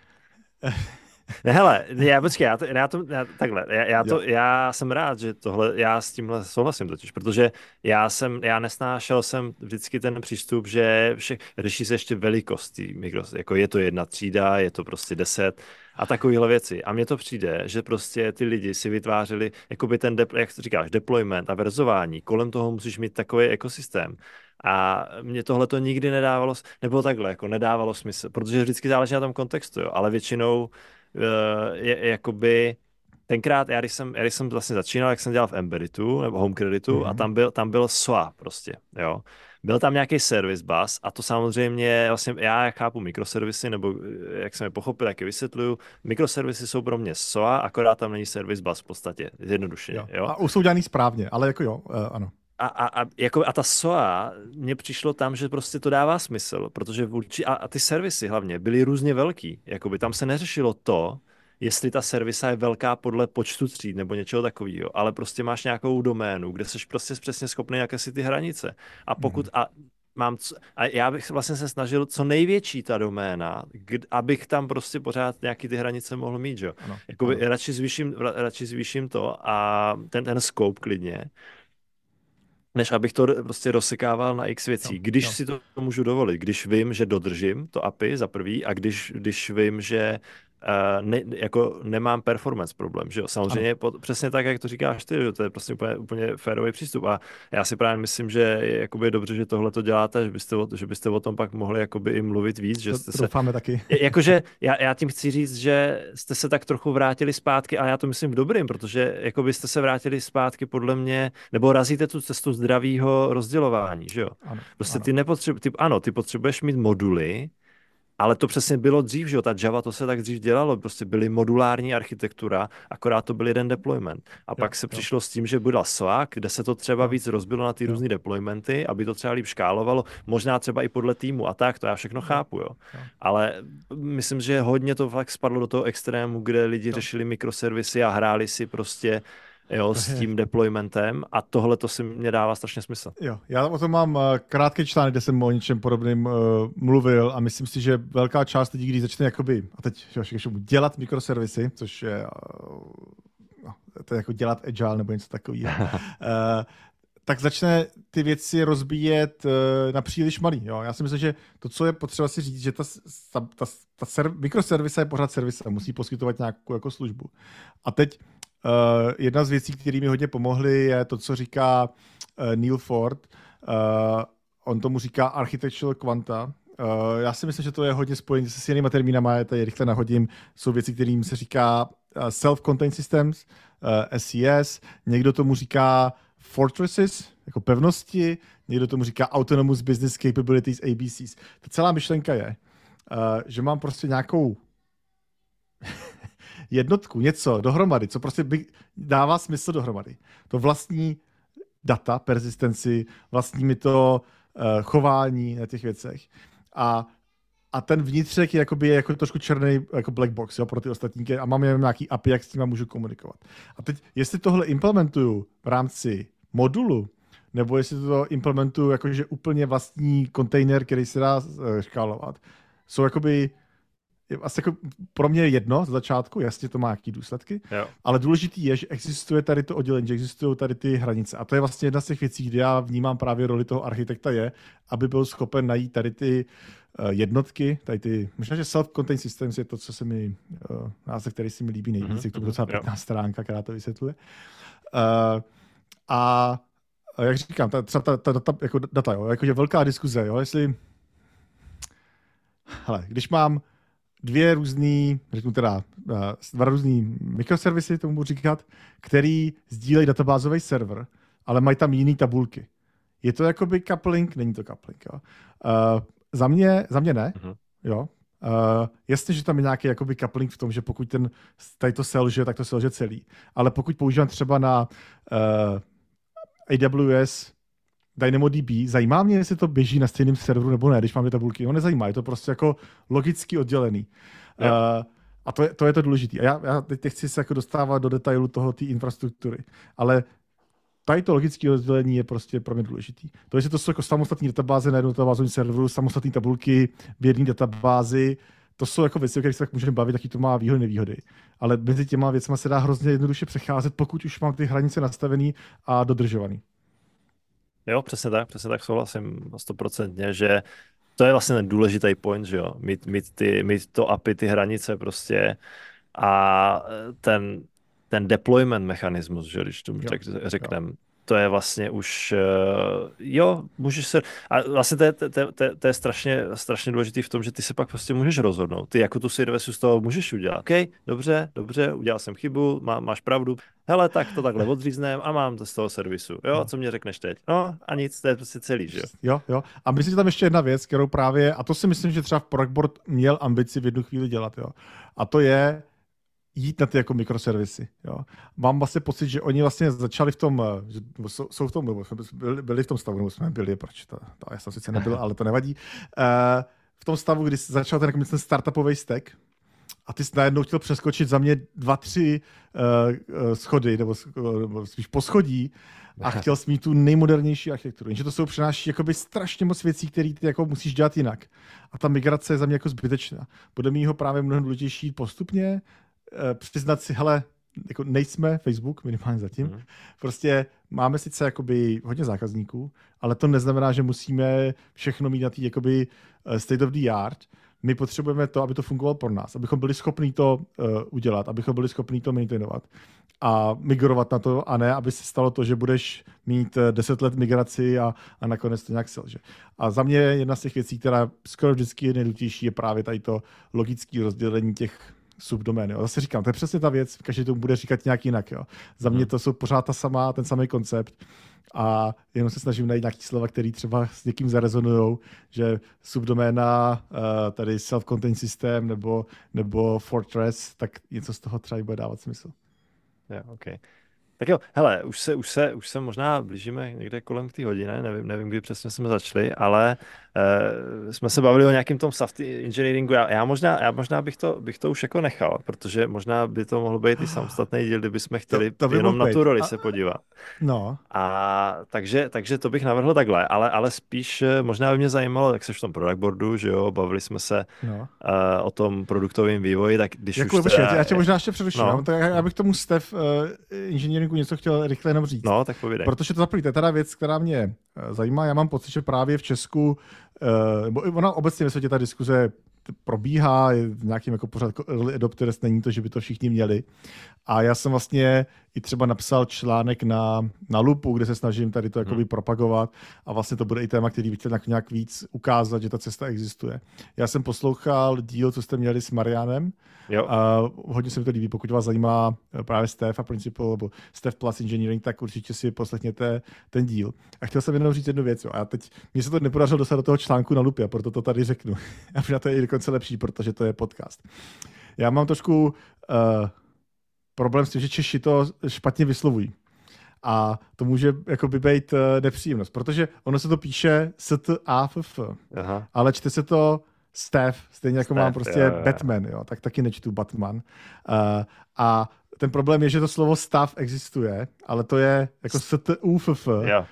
Ne, hele, já počkej, já to, já to já, takhle, já, já, to, já jsem rád, že tohle, já s tímhle souhlasím totiž, protože já jsem, já nesnášel jsem vždycky ten přístup, že vše, řeší se ještě velikost mikros, jako je to jedna třída, je to prostě deset a takovéhle věci. A mně to přijde, že prostě ty lidi si vytvářeli, jakoby ten, de, jak říkáš, deployment a verzování, kolem toho musíš mít takový ekosystém. A mě tohle to nikdy nedávalo, nebo takhle, jako nedávalo smysl, protože vždycky záleží na tom kontextu, jo, ale většinou je, jakoby tenkrát, já když, jsem, já když jsem vlastně začínal, jak jsem dělal v Embedditu nebo Home Creditu mm-hmm. a mhm. tam byl, tam byl SOA prostě, jo. Byl tam nějaký service bus a to samozřejmě, vlastně já jak chápu mikroservisy, nebo eh, jak jsem je pochopil, jak je vysvětluju, mikroservisy jsou pro mě SOA, akorát tam není service bus v podstatě, zjednodušeně. Jo. Jo? A už jsou dělaný správně, ale jako jo, uh, ano. A, a, a, jako, a ta SOA, mně přišlo tam, že prostě to dává smysl, protože vůči, a, a ty servisy hlavně byly různě velký. Jakoby tam se neřešilo to, jestli ta servisa je velká podle počtu tříd nebo něčeho takového, ale prostě máš nějakou doménu, kde jsi prostě přesně schopný jaké si ty hranice. A pokud, mm. a mám, a já bych vlastně se snažil co největší ta doména, kd, abych tam prostě pořád nějaký ty hranice mohl mít, jo. Jakoby ano. Radši, zvýším, radši zvýším to a ten, ten scope klidně, než abych to prostě rozsekával na x věcí. když jo. si to můžu dovolit, když vím, že dodržím to API za prvý a když, když vím, že ne, jako nemám performance problém, že jo, samozřejmě pod, přesně tak, jak to říkáš ty, že to je prostě úplně, úplně férový přístup a já si právě myslím, že je jakoby dobře, že tohle to děláte, že byste, o, že byste o tom pak mohli jakoby i mluvit víc, že jste to se... Doufáme taky. Jakože já, já tím chci říct, že jste se tak trochu vrátili zpátky a já to myslím v dobrým, protože jako byste se vrátili zpátky podle mě, nebo razíte tu cestu zdravého rozdělování, že jo. Ano, prostě ano. ty nepotřebuješ, ty, ano, ty potřebuješ mít moduly, ale to přesně bylo dřív, že jo, ta Java to se tak dřív dělalo, prostě byly modulární architektura, akorát to byl jeden deployment. A jo, pak se jo. přišlo s tím, že byla SOAK, kde se to třeba víc rozbilo na ty různé deploymenty, aby to třeba líp škálovalo, možná třeba i podle týmu a tak, to já všechno chápu, jo. jo. Ale myslím, že hodně to fakt spadlo do toho extrému, kde lidi jo. řešili mikroservisy a hráli si prostě jo, s tím deploymentem a tohle to si mě dává strašně smysl. Jo, já o tom mám uh, krátký článek, kde jsem o něčem podobným uh, mluvil a myslím si, že velká část lidí, když začne jakoby, a teď že, dělat mikroservisy, což je uh, to je jako dělat agile nebo něco takového, uh, tak začne ty věci rozbíjet uh, na příliš malý. Jo? Já si myslím, že to, co je potřeba si říct, že ta, ta, ta, ta serv, mikroservisa je pořád servis a musí poskytovat nějakou jako službu. A teď Uh, jedna z věcí, které mi hodně pomohly, je to, co říká uh, Neil Ford. Uh, on tomu říká architectural quanta. Uh, já si myslím, že to je hodně spojené se s jinými termínama, já tady rychle nahodím. Jsou věci, kterým se říká self-contained systems, uh, SES, někdo tomu říká fortresses, jako pevnosti, někdo tomu říká autonomous business capabilities, ABCs. Ta celá myšlenka je, uh, že mám prostě nějakou jednotku, něco dohromady, co prostě by dává smysl dohromady. To vlastní data, persistenci, vlastní mi to uh, chování na těch věcech. A, a ten vnitřek je, jakoby, je jako trošku černý jako black box jo, pro ty ostatní a mám jen nějaký API, jak s tím můžu komunikovat. A teď, jestli tohle implementuju v rámci modulu, nebo jestli to implementuju jakože úplně vlastní kontejner, který se dá uh, škálovat, jsou jakoby je asi jako pro mě jedno z začátku, jasně to má jaký důsledky, jo. ale důležitý je, že existuje tady to oddělení, že existují tady ty hranice. A to je vlastně jedna z těch věcí, kde já vnímám právě roli toho architekta je, aby byl schopen najít tady ty uh, jednotky, tady ty, možná, že self-contained systems je to, co se mi, uh, název, který se mi líbí nejvíc, mm-hmm, je to mhm, docela pěkná stránka, která to vysvětluje. Uh, a jak říkám, ta, třeba ta, ta data, jako data, jo, jakože velká diskuze, jo, jestli, hele, když mám dvě různý, řeknu teda, eh, dva různý mikroservisy, tomu budu říkat, který sdílejí databázový server, ale mají tam jiné tabulky. Je to jakoby coupling? Není to coupling, jo. Uh, za, mě, za mě ne, uh-huh. jo. Uh, jasně, že tam je nějaký jakoby coupling v tom, že pokud ten, tady to selže, tak to selže celý. Ale pokud používám třeba na uh, AWS DynamoDB, zajímá mě, jestli to běží na stejném serveru nebo ne, když mám ty tabulky. No nezajímá, je to prostě jako logicky oddělený. Uh, a to je, to je to důležité. A já, já teď chci se jako dostávat do detailu toho té infrastruktury. Ale tady to logické rozdělení je prostě pro mě důležitý. To, že to jsou jako samostatné databáze na jednom databázovém serveru, samostatné tabulky v jedné databázi, to jsou jako věci, o kterých se tak můžeme bavit, jaký to má výhody, nevýhody. Ale mezi těma věcmi se dá hrozně jednoduše přecházet, pokud už mám ty hranice nastavené a dodržované. Jo, přesně tak, přesně tak souhlasím stoprocentně, že to je vlastně ten důležitý point, že jo, mít, mít, ty, mít to API, ty hranice prostě a ten, ten deployment mechanismus, že když tomu řek, řekneme, to je vlastně už, uh, jo, můžeš se, a vlastně to je, to, to, to, to je strašně, strašně důležité v tom, že ty se pak prostě můžeš rozhodnout. Ty jako tu si z toho můžeš udělat. OK, dobře, dobře, udělal jsem chybu, má, máš pravdu, hele, tak to takhle odříznem a mám to z toho servisu. Jo, no. co mě řekneš teď? No a nic, to je prostě celý, že jo? Jo, jo. A myslím, že tam ještě jedna věc, kterou právě, a to si myslím, že třeba v Projectboard měl ambici v jednu chvíli dělat, jo. A to je jít na ty jako mikroservisy. Jo. Mám vlastně pocit, že oni vlastně začali v tom, že jsou, v tom, nebo byli, byli v tom stavu, nebo jsme byli, proč to, to já jsem sice nebyl, ale to nevadí. Uh, v tom stavu, kdy začal ten, ten startupový stack, a ty jsi najednou chtěl přeskočit za mě dva, tři uh, schody, nebo, nebo spíš poschodí a chtěl jsi mít tu nejmodernější architekturu. Jenže to jsou přináší jakoby strašně moc věcí, které ty jako musíš dělat jinak. A ta migrace je za mě jako zbytečná. Bude mi ho právě mnohem důležitější postupně, přiznat si, hele, jako nejsme Facebook, minimálně zatím. Mm. Prostě máme sice jakoby hodně zákazníků, ale to neznamená, že musíme všechno mít na té jakoby state of the art my potřebujeme to, aby to fungovalo pro nás, abychom byli schopni to uh, udělat, abychom byli schopni to maintainovat a migrovat na to, a ne, aby se stalo to, že budeš mít 10 eh, let migraci a, a nakonec to nějak selže. A za mě jedna z těch věcí, která skoro vždycky je nejdůležitější, je právě tady to logické rozdělení těch subdomén. Jo. Zase říkám, to je přesně ta věc, každý tomu bude říkat nějak jinak. Jo. Za mě hmm. to jsou pořád ta samá, ten samý koncept a jenom se snažím najít nějaký slova, který třeba s někým zarezonují, že subdoména, uh, tady self-contained systém nebo, nebo Fortress, tak něco z toho třeba bude dávat smysl. Jo, yeah, okay. Tak jo, hele, už se, už se, už se možná blížíme někde kolem té hodiny, nevím, nevím, kdy přesně jsme začali, ale uh, jsme se bavili o nějakém tom software engineeringu. Já, já, možná, já možná bych to, bych to už jako nechal, protože možná by to mohlo být i samostatný díl, kdybychom chtěli to, to by jenom na tu roli a... se podívat. No. A takže, takže to bych navrhl takhle, ale, ale spíš eh, možná by mě zajímalo, jak jsi v tom product boardu, že jo, bavili jsme se no. uh, o tom produktovém vývoji, tak když jako, už teda... já tě možná ještě přeruším, no. tak já bych tomu Steph uh, inženýringu něco chtěl rychle jenom říct. No, tak povídej. Protože to za to je teda věc, která mě zajímá. Já mám pocit, že právě v Česku, uh, nebo ona obecně ve světě ta diskuze probíhá, je v nějakým jako pořád early adopters, není to, že by to všichni měli. A já jsem vlastně i třeba napsal článek na, na Lupu, kde se snažím tady to jakoby hmm. propagovat a vlastně to bude i téma, který bych chtěl nějak víc ukázat, že ta cesta existuje. Já jsem poslouchal díl, co jste měli s Marianem jo. a hodně se mi to líbí, pokud vás zajímá eh, právě Steph a Principle nebo Steph Plus Engineering, tak určitě si poslechněte ten díl. A chtěl jsem jenom říct jednu věc. Jo. A teď mně se to nepodařilo dostat do toho článku na Lupě, proto to tady řeknu. A možná to je i dokonce lepší, protože to je podcast. Já mám trošku uh, problém s tím, že Češi to špatně vyslovují. A to může jako by být uh, nepříjemnost, protože ono se to píše s t a f f, ale čte se to Steph, stejně jako Steph, mám prostě jo, jo. Batman, jo, tak taky nečtu Batman. Uh, a ten problém je, že to slovo stav existuje, ale to je jako s t u f f,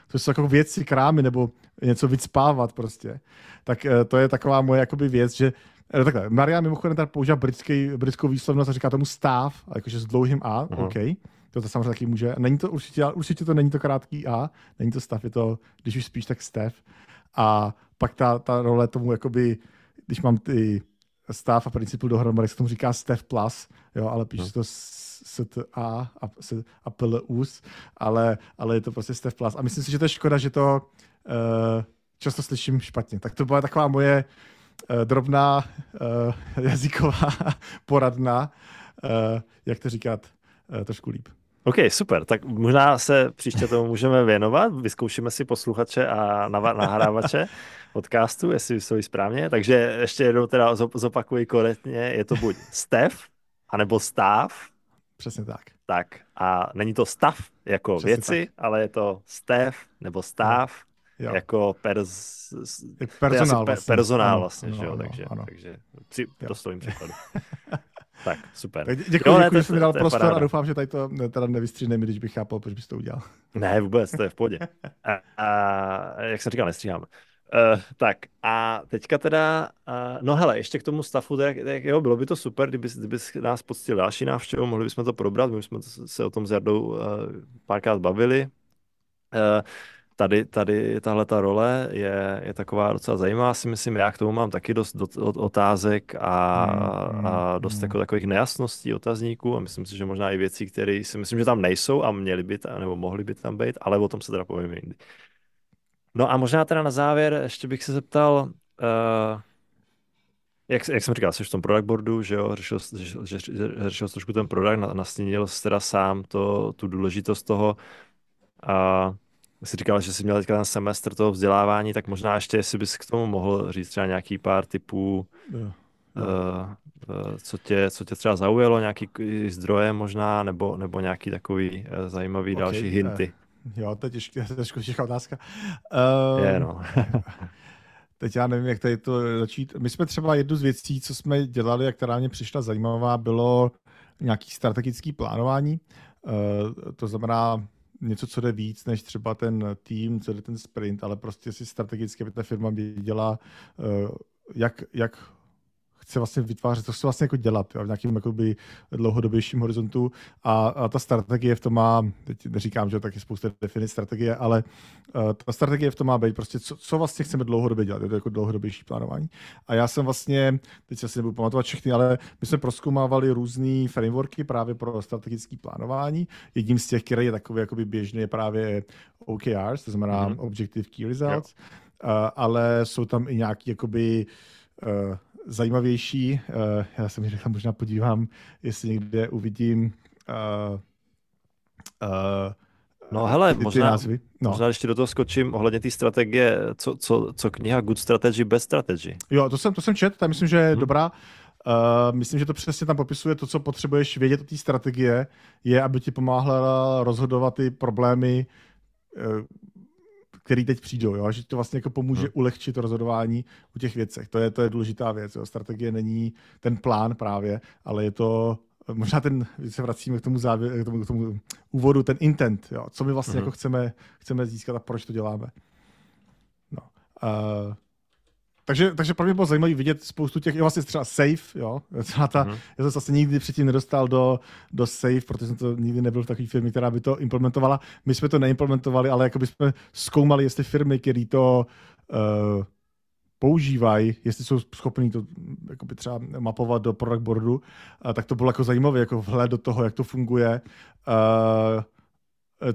to jsou jako věci, krámy nebo něco vycpávat prostě. Tak uh, to je taková moje jakoby věc, že No takhle, Maria mimochodem tady používá britský, britskou výslovnost a říká tomu stav, jakože s dlouhým A, uh-huh. OK. To to samozřejmě taky může. Není to určitě, určitě to není to krátký A, není to stav, je to, když už spíš, tak stav. A pak ta, ta role tomu, jakoby, když mám ty stav a principu dohromady, se tomu říká stav plus, jo, ale píše uh-huh. to s t a a, a p l us, ale, ale je to prostě stav plus. A myslím si, že to je škoda, že to uh, často slyším špatně. Tak to byla taková moje uh, drobná uh, jazyková poradna, uh, jak to říkat uh, trošku líp. OK, super. Tak možná se příště tomu můžeme věnovat. Vyzkoušíme si posluchače a nahrávače podcastu, jestli vysloví správně. Takže ještě jednou teda zopakuji korektně. Je to buď Stef, anebo Stav. Přesně tak. Tak. A není to stav jako Přesně věci, tak. ale je to Stef nebo Stav. No jo. jako pers, personál, vlastně. personál vlastně, ano, že jo, ano, takže, ano. takže při prostovým překladu. tak, super. Tak děkuji, jo, děkuji, že jsi mi dal prostor paráda. a doufám, že tady to teda nevystříhneme, když bych chápal, proč bys to udělal. Ne, vůbec, to je v pohodě. A, a jak jsem říkal, nestříháme. Uh, tak a teďka teda, uh, no hele, ještě k tomu stavu, tak, tak jo, bylo by to super, kdyby, kdyby nás poctil další návštěvu, mohli bychom to probrat, my jsme se o tom s Jardou uh, párkrát bavili. Uh, tady, tady tahle ta role je, je taková docela zajímavá, si myslím, já k tomu mám taky dost, dost otázek a, mm, a dost mm. jako takových nejasností, otazníků a myslím si, že možná i věcí, které si myslím, že tam nejsou a měly by tam, nebo mohly by tam být, ale o tom se teda povím jindy. No a možná teda na závěr ještě bych se zeptal, uh, jak, jak jsem říkal, jsi v tom product boardu, že jo, řešil, řešil, řešil, řešil trošku ten product, nastínil jsi teda sám to, tu důležitost toho a uh, jsi říkal, že jsi měl teďka ten semestr toho vzdělávání, tak možná ještě, jestli bys k tomu mohl říct třeba nějaký pár typů, Uh, co tě, co tě třeba zaujalo, nějaký zdroje možná, nebo, nebo nějaký takový zajímavý okay. další hinty? Jo, to je těžká, trošku těžká otázka. Uh, je, no. teď já nevím, jak tady to začít. My jsme třeba jednu z věcí, co jsme dělali a která mě přišla zajímavá, bylo nějaký strategický plánování. Uh, to znamená něco, co jde víc, než třeba ten tým, co jde ten sprint, ale prostě si strategicky, aby ta firma věděla, uh, jak, jak chce vlastně vytvářet, co chce vlastně jako dělat jo, v nějakém jakoby dlouhodobějším horizontu a, a, ta strategie v tom má, teď neříkám, že tak je spousta definic strategie, ale uh, ta strategie v tom má být prostě, co, co vlastně chceme dlouhodobě dělat, je to jako dlouhodobější plánování. A já jsem vlastně, teď si asi nebudu pamatovat všechny, ale my jsme proskoumávali různé frameworky právě pro strategické plánování. Jedním z těch, který je takový jakoby běžný, je právě OKRs, to znamená mm-hmm. Objective Key Results, uh, ale jsou tam i nějaký jakoby uh, zajímavější. Uh, já jsem řekl, možná podívám, jestli někde uvidím uh, uh, No hele, ty, možná, názvy. No. možná ještě do toho skočím ohledně té strategie, co, co, co kniha Good Strategy, Bad Strategy. Jo, to jsem, to jsem čet, tak myslím, že je hmm. dobrá. Uh, myslím, že to přesně tam popisuje to, co potřebuješ vědět o té strategie, je, aby ti pomáhala rozhodovat ty problémy, uh, který teď přijdou, jo? že to vlastně jako pomůže hmm. ulehčit rozhodování u těch věcech. To je, to je důležitá věc. Jo? Strategie není ten plán právě, ale je to možná ten, se vracíme k tomu, závě, k tomu, k tomu úvodu, ten intent, jo? co my vlastně hmm. jako chceme, chceme získat a proč to děláme. No. Uh, takže, takže pro mě bylo zajímavé vidět spoustu těch, jo, vlastně třeba Safe, jo, celá ta, mm-hmm. já jsem se asi nikdy předtím nedostal do, do Safe, protože jsem to nikdy nebyl v takové firmě, která by to implementovala. My jsme to neimplementovali, ale jako by jsme zkoumali, jestli firmy, které to uh, používají, jestli jsou schopní to jakoby třeba mapovat do product boardu, uh, tak to bylo jako zajímavé, jako vhled do toho, jak to funguje. Uh,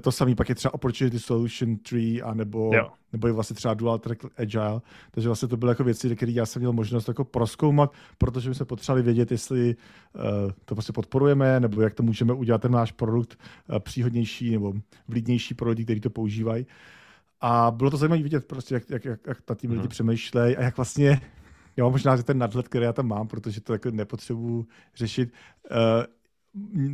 to samý pak je třeba Opportunity Solution Tree, a nebo, nebo je vlastně třeba Dual Track Agile. Takže vlastně to byly jako věci, které já jsem měl možnost jako proskoumat, protože my jsme potřebovali vědět, jestli uh, to prostě podporujeme, nebo jak to můžeme udělat ten náš produkt uh, příhodnější nebo vlídnější pro lidi, kteří to používají. A bylo to zajímavé vidět, prostě, jak, jak, jak, jak ta tým lidi hmm. přemýšlejí a jak vlastně Jo, možná, že ten nadhled, který já tam mám, protože to jako nepotřebuji řešit, uh,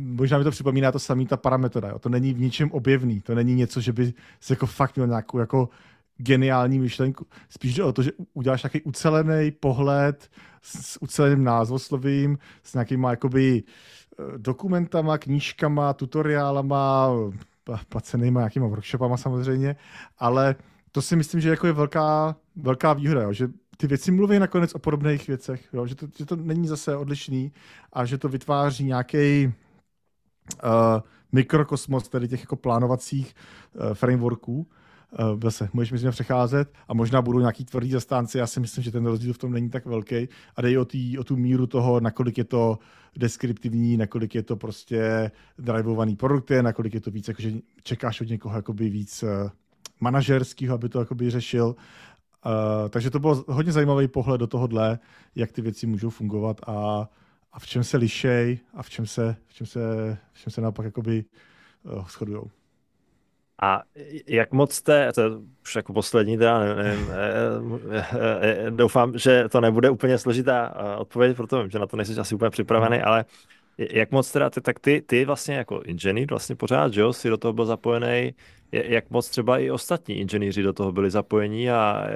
možná mi to připomíná to samý ta parametoda. Jo. To není v ničem objevný. To není něco, že by se jako fakt měl nějakou jako geniální myšlenku. Spíš jde o to, že uděláš nějaký ucelený pohled s uceleným názvoslovím, s nějakýma jakoby eh, dokumentama, knížkama, tutoriálama, placenýma nějakýma workshopama samozřejmě, ale to si myslím, že jako je velká, velká výhoda, jo, že ty věci mluví nakonec o podobných věcech, jo? Že, to, že to není zase odlišný a že to vytváří nějaký uh, mikrokosmos tady těch jako plánovacích uh, frameworků. Uh, zase, můžeš mi přecházet a možná budou nějaký tvrdý zastánci. Já si myslím, že ten rozdíl v tom není tak velký a jde o, tý, o tu míru toho, nakolik je to deskriptivní, nakolik je to prostě drivovaný produkty, nakolik je to víc, jakože čekáš od někoho jakoby víc uh, manažerského, aby to jakoby řešil Uh, takže to byl hodně zajímavý pohled do tohohle, jak ty věci můžou fungovat a, a v čem se lišej a v čem se, v čem se, v čem se naopak jakoby uh, shodujou. A jak moc jste, to je už jako poslední, teda nevím, doufám, že to nebude úplně složitá odpověď, protože vím, že na to nejsi asi úplně připravený, mhm. ale jak moc teda, ty, tak ty, ty vlastně jako inženýr vlastně pořád, že jo, si do toho byl zapojený, jak moc třeba i ostatní inženýři do toho byli zapojení a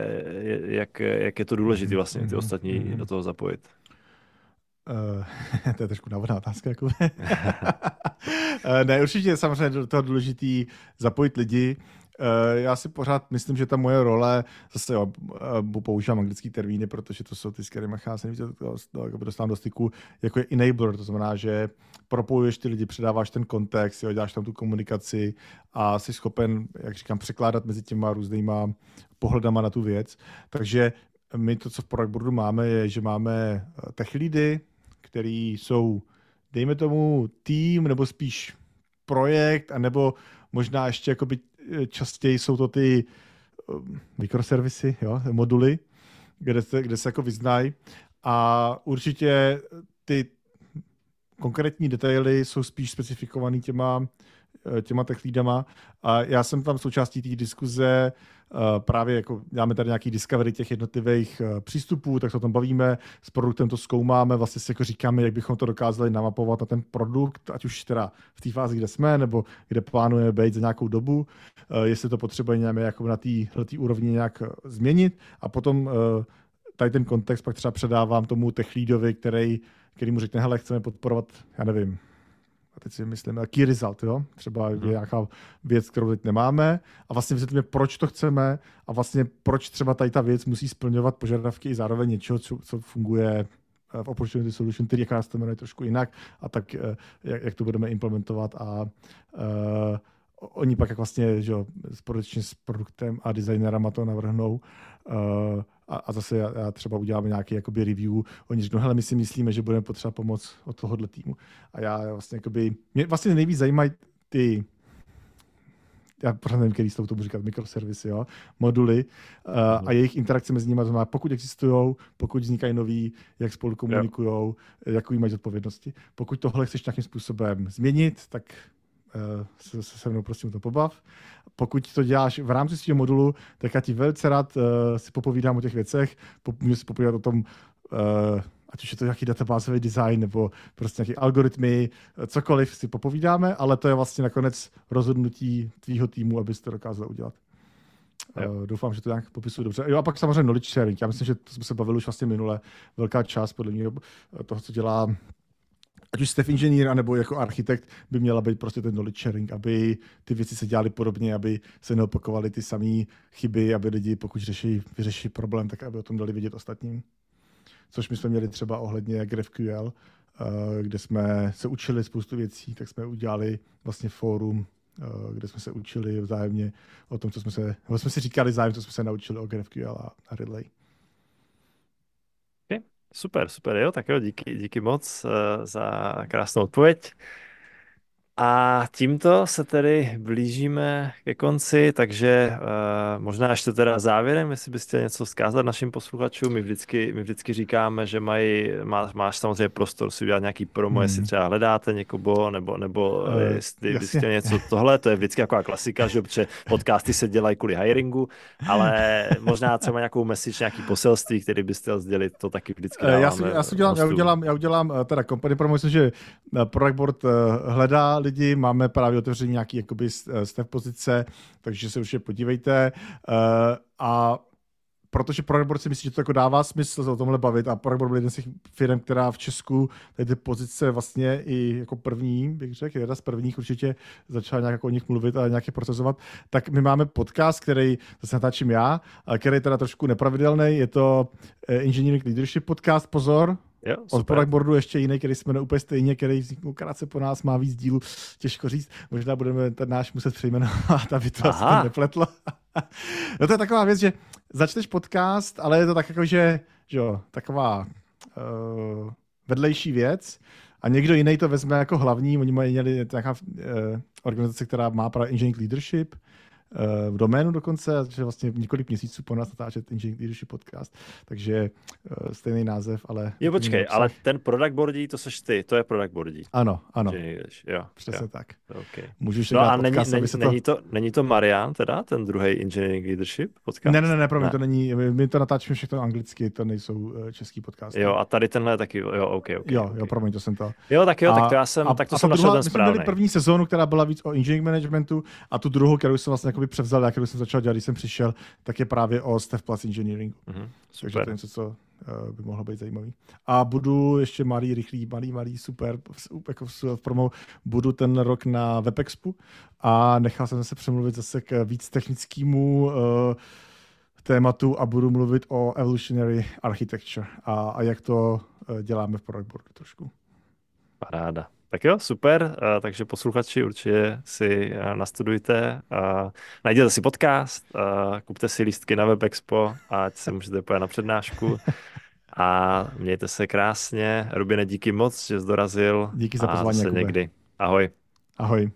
jak, jak je to důležité vlastně ty mhm, ostatní mhm. do toho zapojit? Uh, to je trošku návodná otázka. Jako. uh, ne, určitě je samozřejmě do toho důležitý zapojit lidi. Uh, já si pořád myslím, že ta moje role, zase jo, uh, používám anglický termíny, protože to jsou ty, s kterými já se dostávám do styku, jako je enabler, to znamená, že propojuješ ty lidi, předáváš ten kontext, jo, děláš tam tu komunikaci a jsi schopen, jak říkám, překládat mezi těma různýma pohledama na tu věc. Takže my to, co v product boardu máme, je, že máme tech leady, který jsou, dejme tomu, tým, nebo spíš projekt, anebo možná ještě jakoby eh, častěji jsou to ty eh, mikroservisy, jo, moduly, kde se, kde se jako vyznají. A určitě ty konkrétní detaily jsou spíš specifikovaný těma těma tech lídama. A já jsem tam součástí té diskuze, právě jako děláme tady nějaký discovery těch jednotlivých přístupů, tak se o tom bavíme, s produktem to zkoumáme, vlastně si jako říkáme, jak bychom to dokázali namapovat na ten produkt, ať už teda v té fázi, kde jsme, nebo kde plánujeme být za nějakou dobu, jestli to potřebujeme jako na té úrovni nějak změnit a potom tady ten kontext pak třeba předávám tomu tech leadovi, který, který mu řekne, hele, chceme podporovat, já nevím, a teď si myslím, key result, jo? třeba hmm. nějaká věc, kterou teď nemáme a vlastně vysvětlíme, proč to chceme a vlastně proč třeba tady ta věc musí splňovat požadavky i zároveň něčeho, co, co funguje eh, v Opportunity Solution, který jaká se to jmenuje trošku jinak a tak, eh, jak, jak to budeme implementovat a uh, oni pak jak vlastně že jo, společně s produktem a designerama to navrhnou uh, a, a zase já, já třeba udělám nějaký jakoby review, oni řeknou, hele, my si myslíme, že budeme potřebovat pomoc od tohohle týmu. A já vlastně jakoby, mě vlastně nejvíc zajímají ty já pořád nevím, který to tomu říkat, mikroservisy, jo, moduly uh, a jejich interakce mezi nimi, znamená, pokud existují, pokud vznikají noví, jak spolu komunikují, jakou mají odpovědnosti. Pokud tohle chceš nějakým způsobem změnit, tak se, se se mnou prosím to pobav. Pokud to děláš v rámci svého modulu, tak já ti velice rád uh, si popovídám o těch věcech, můžu si popovídat o tom, uh, ať už je to nějaký databázový design nebo prostě nějaký algoritmy, cokoliv si popovídáme, ale to je vlastně nakonec rozhodnutí tvýho týmu, abys to dokázal udělat. Uh, doufám, že to nějak popisuju dobře. Jo, a pak samozřejmě knowledge sharing. Já myslím, že to jsme se bavili už vlastně minule. Velká část podle mě toho, co dělá ať už staff inženýr, nebo jako architekt, by měla být prostě ten knowledge sharing, aby ty věci se dělaly podobně, aby se neopakovaly ty samé chyby, aby lidi, pokud řeší, vyřeší problém, tak aby o tom dali vidět ostatním. Což my jsme měli třeba ohledně GraphQL, eh, kde jsme se učili spoustu věcí, tak jsme udělali vlastně fórum, eh, kde jsme se učili vzájemně o tom, co jsme se, jsme si říkali zájem, co jsme se naučili o GraphQL a, a Relay. Super, super, jo, tak jo, díky, díky moc uh, za krásnou odpověď. A tímto se tedy blížíme ke konci, takže uh, možná ještě teda závěrem, jestli byste něco vzkázat našim posluchačům. My vždycky, my vždycky říkáme, že mají, má, máš samozřejmě prostor si udělat nějaký promo, hmm. jestli třeba hledáte někoho, nebo, nebo uh, jestli byste něco tohle, to je vždycky taková klasika, že protože podcasty se dělají kvůli hiringu, ale možná třeba nějakou message, nějaký poselství, který byste sdělit, to taky vždycky dáváme. Já, si, já, si udělám, já, udělám, já udělám teda company promo, že Product Board hledá lidi, máme právě otevřený nějaký jakoby stav pozice, takže se určitě podívejte. Uh, a protože Programboard si myslí, že to jako dává smysl se o tomhle bavit a Programboard byl jeden z těch firm, která v Česku tady ty pozice vlastně i jako první, bych řekl, jedna z prvních určitě začala nějak jako o nich mluvit a nějaké procesovat, tak my máme podcast, který zase natáčím já, který je teda trošku nepravidelný, je to eh, Engineering Leadership podcast, pozor, Jo, Od Product Boardu ještě jiný, který jsme úplně stejně, který vzniknul krátce po nás, má víc dílů, těžko říct. Možná budeme ten náš muset přejmenovat, aby to Aha. asi nepletlo. no to je taková věc, že začneš podcast, ale je to tak jako, že, že jo, taková uh, vedlejší věc a někdo jiný to vezme jako hlavní. Oni mají měli nějaká uh, organizace, která má právě engineering leadership, v doménu dokonce, že vlastně několik měsíců po nás natáčet Engineering Leadership podcast, takže uh, stejný název, ale... Jo, počkej, ale ten product boardí, to seš ty, to je product boardí. Ano, ano. Jo, Přesně jo. tak. Okay. Můžeš no a není, není, to... není, to, není to Marian teda, ten druhý Engineering Leadership podcast? Ne, ne, ne, ne, pro mě ne. to není, my to natáčíme všechno anglicky, to nejsou uh, český podcasty. Jo, a tady tenhle taky, jo, OK, OK. Jo, okay. jo, promiň, to jsem to. Jo, tak jo, a, tak to já jsem, a, tak to a jsem našel ten správný. My jsme měli první sezónu, která byla víc o engineering managementu a tu druhou, kterou jsem vlastně převzal, kterou jsem začal dělat, když jsem přišel, tak je právě o Step Plus Engineering. Mm-hmm. Takže to je něco, co uh, by mohlo být zajímavý. A budu ještě malý, rychlý, malý, malý, super, jako v promo, budu ten rok na WebExpu a nechal jsem se přemluvit zase k víc technickému uh, tématu a budu mluvit o evolutionary architecture a, a jak to uh, děláme v product boardu trošku. Paráda. Tak jo, super, takže posluchači určitě si nastudujte, najděte si podcast, kupte si lístky na WebExpo, ať se můžete pojít na přednášku a mějte se krásně. Rubine, díky moc, že jsi dorazil. Díky za pozvání. A se někdy. Ahoj. Ahoj.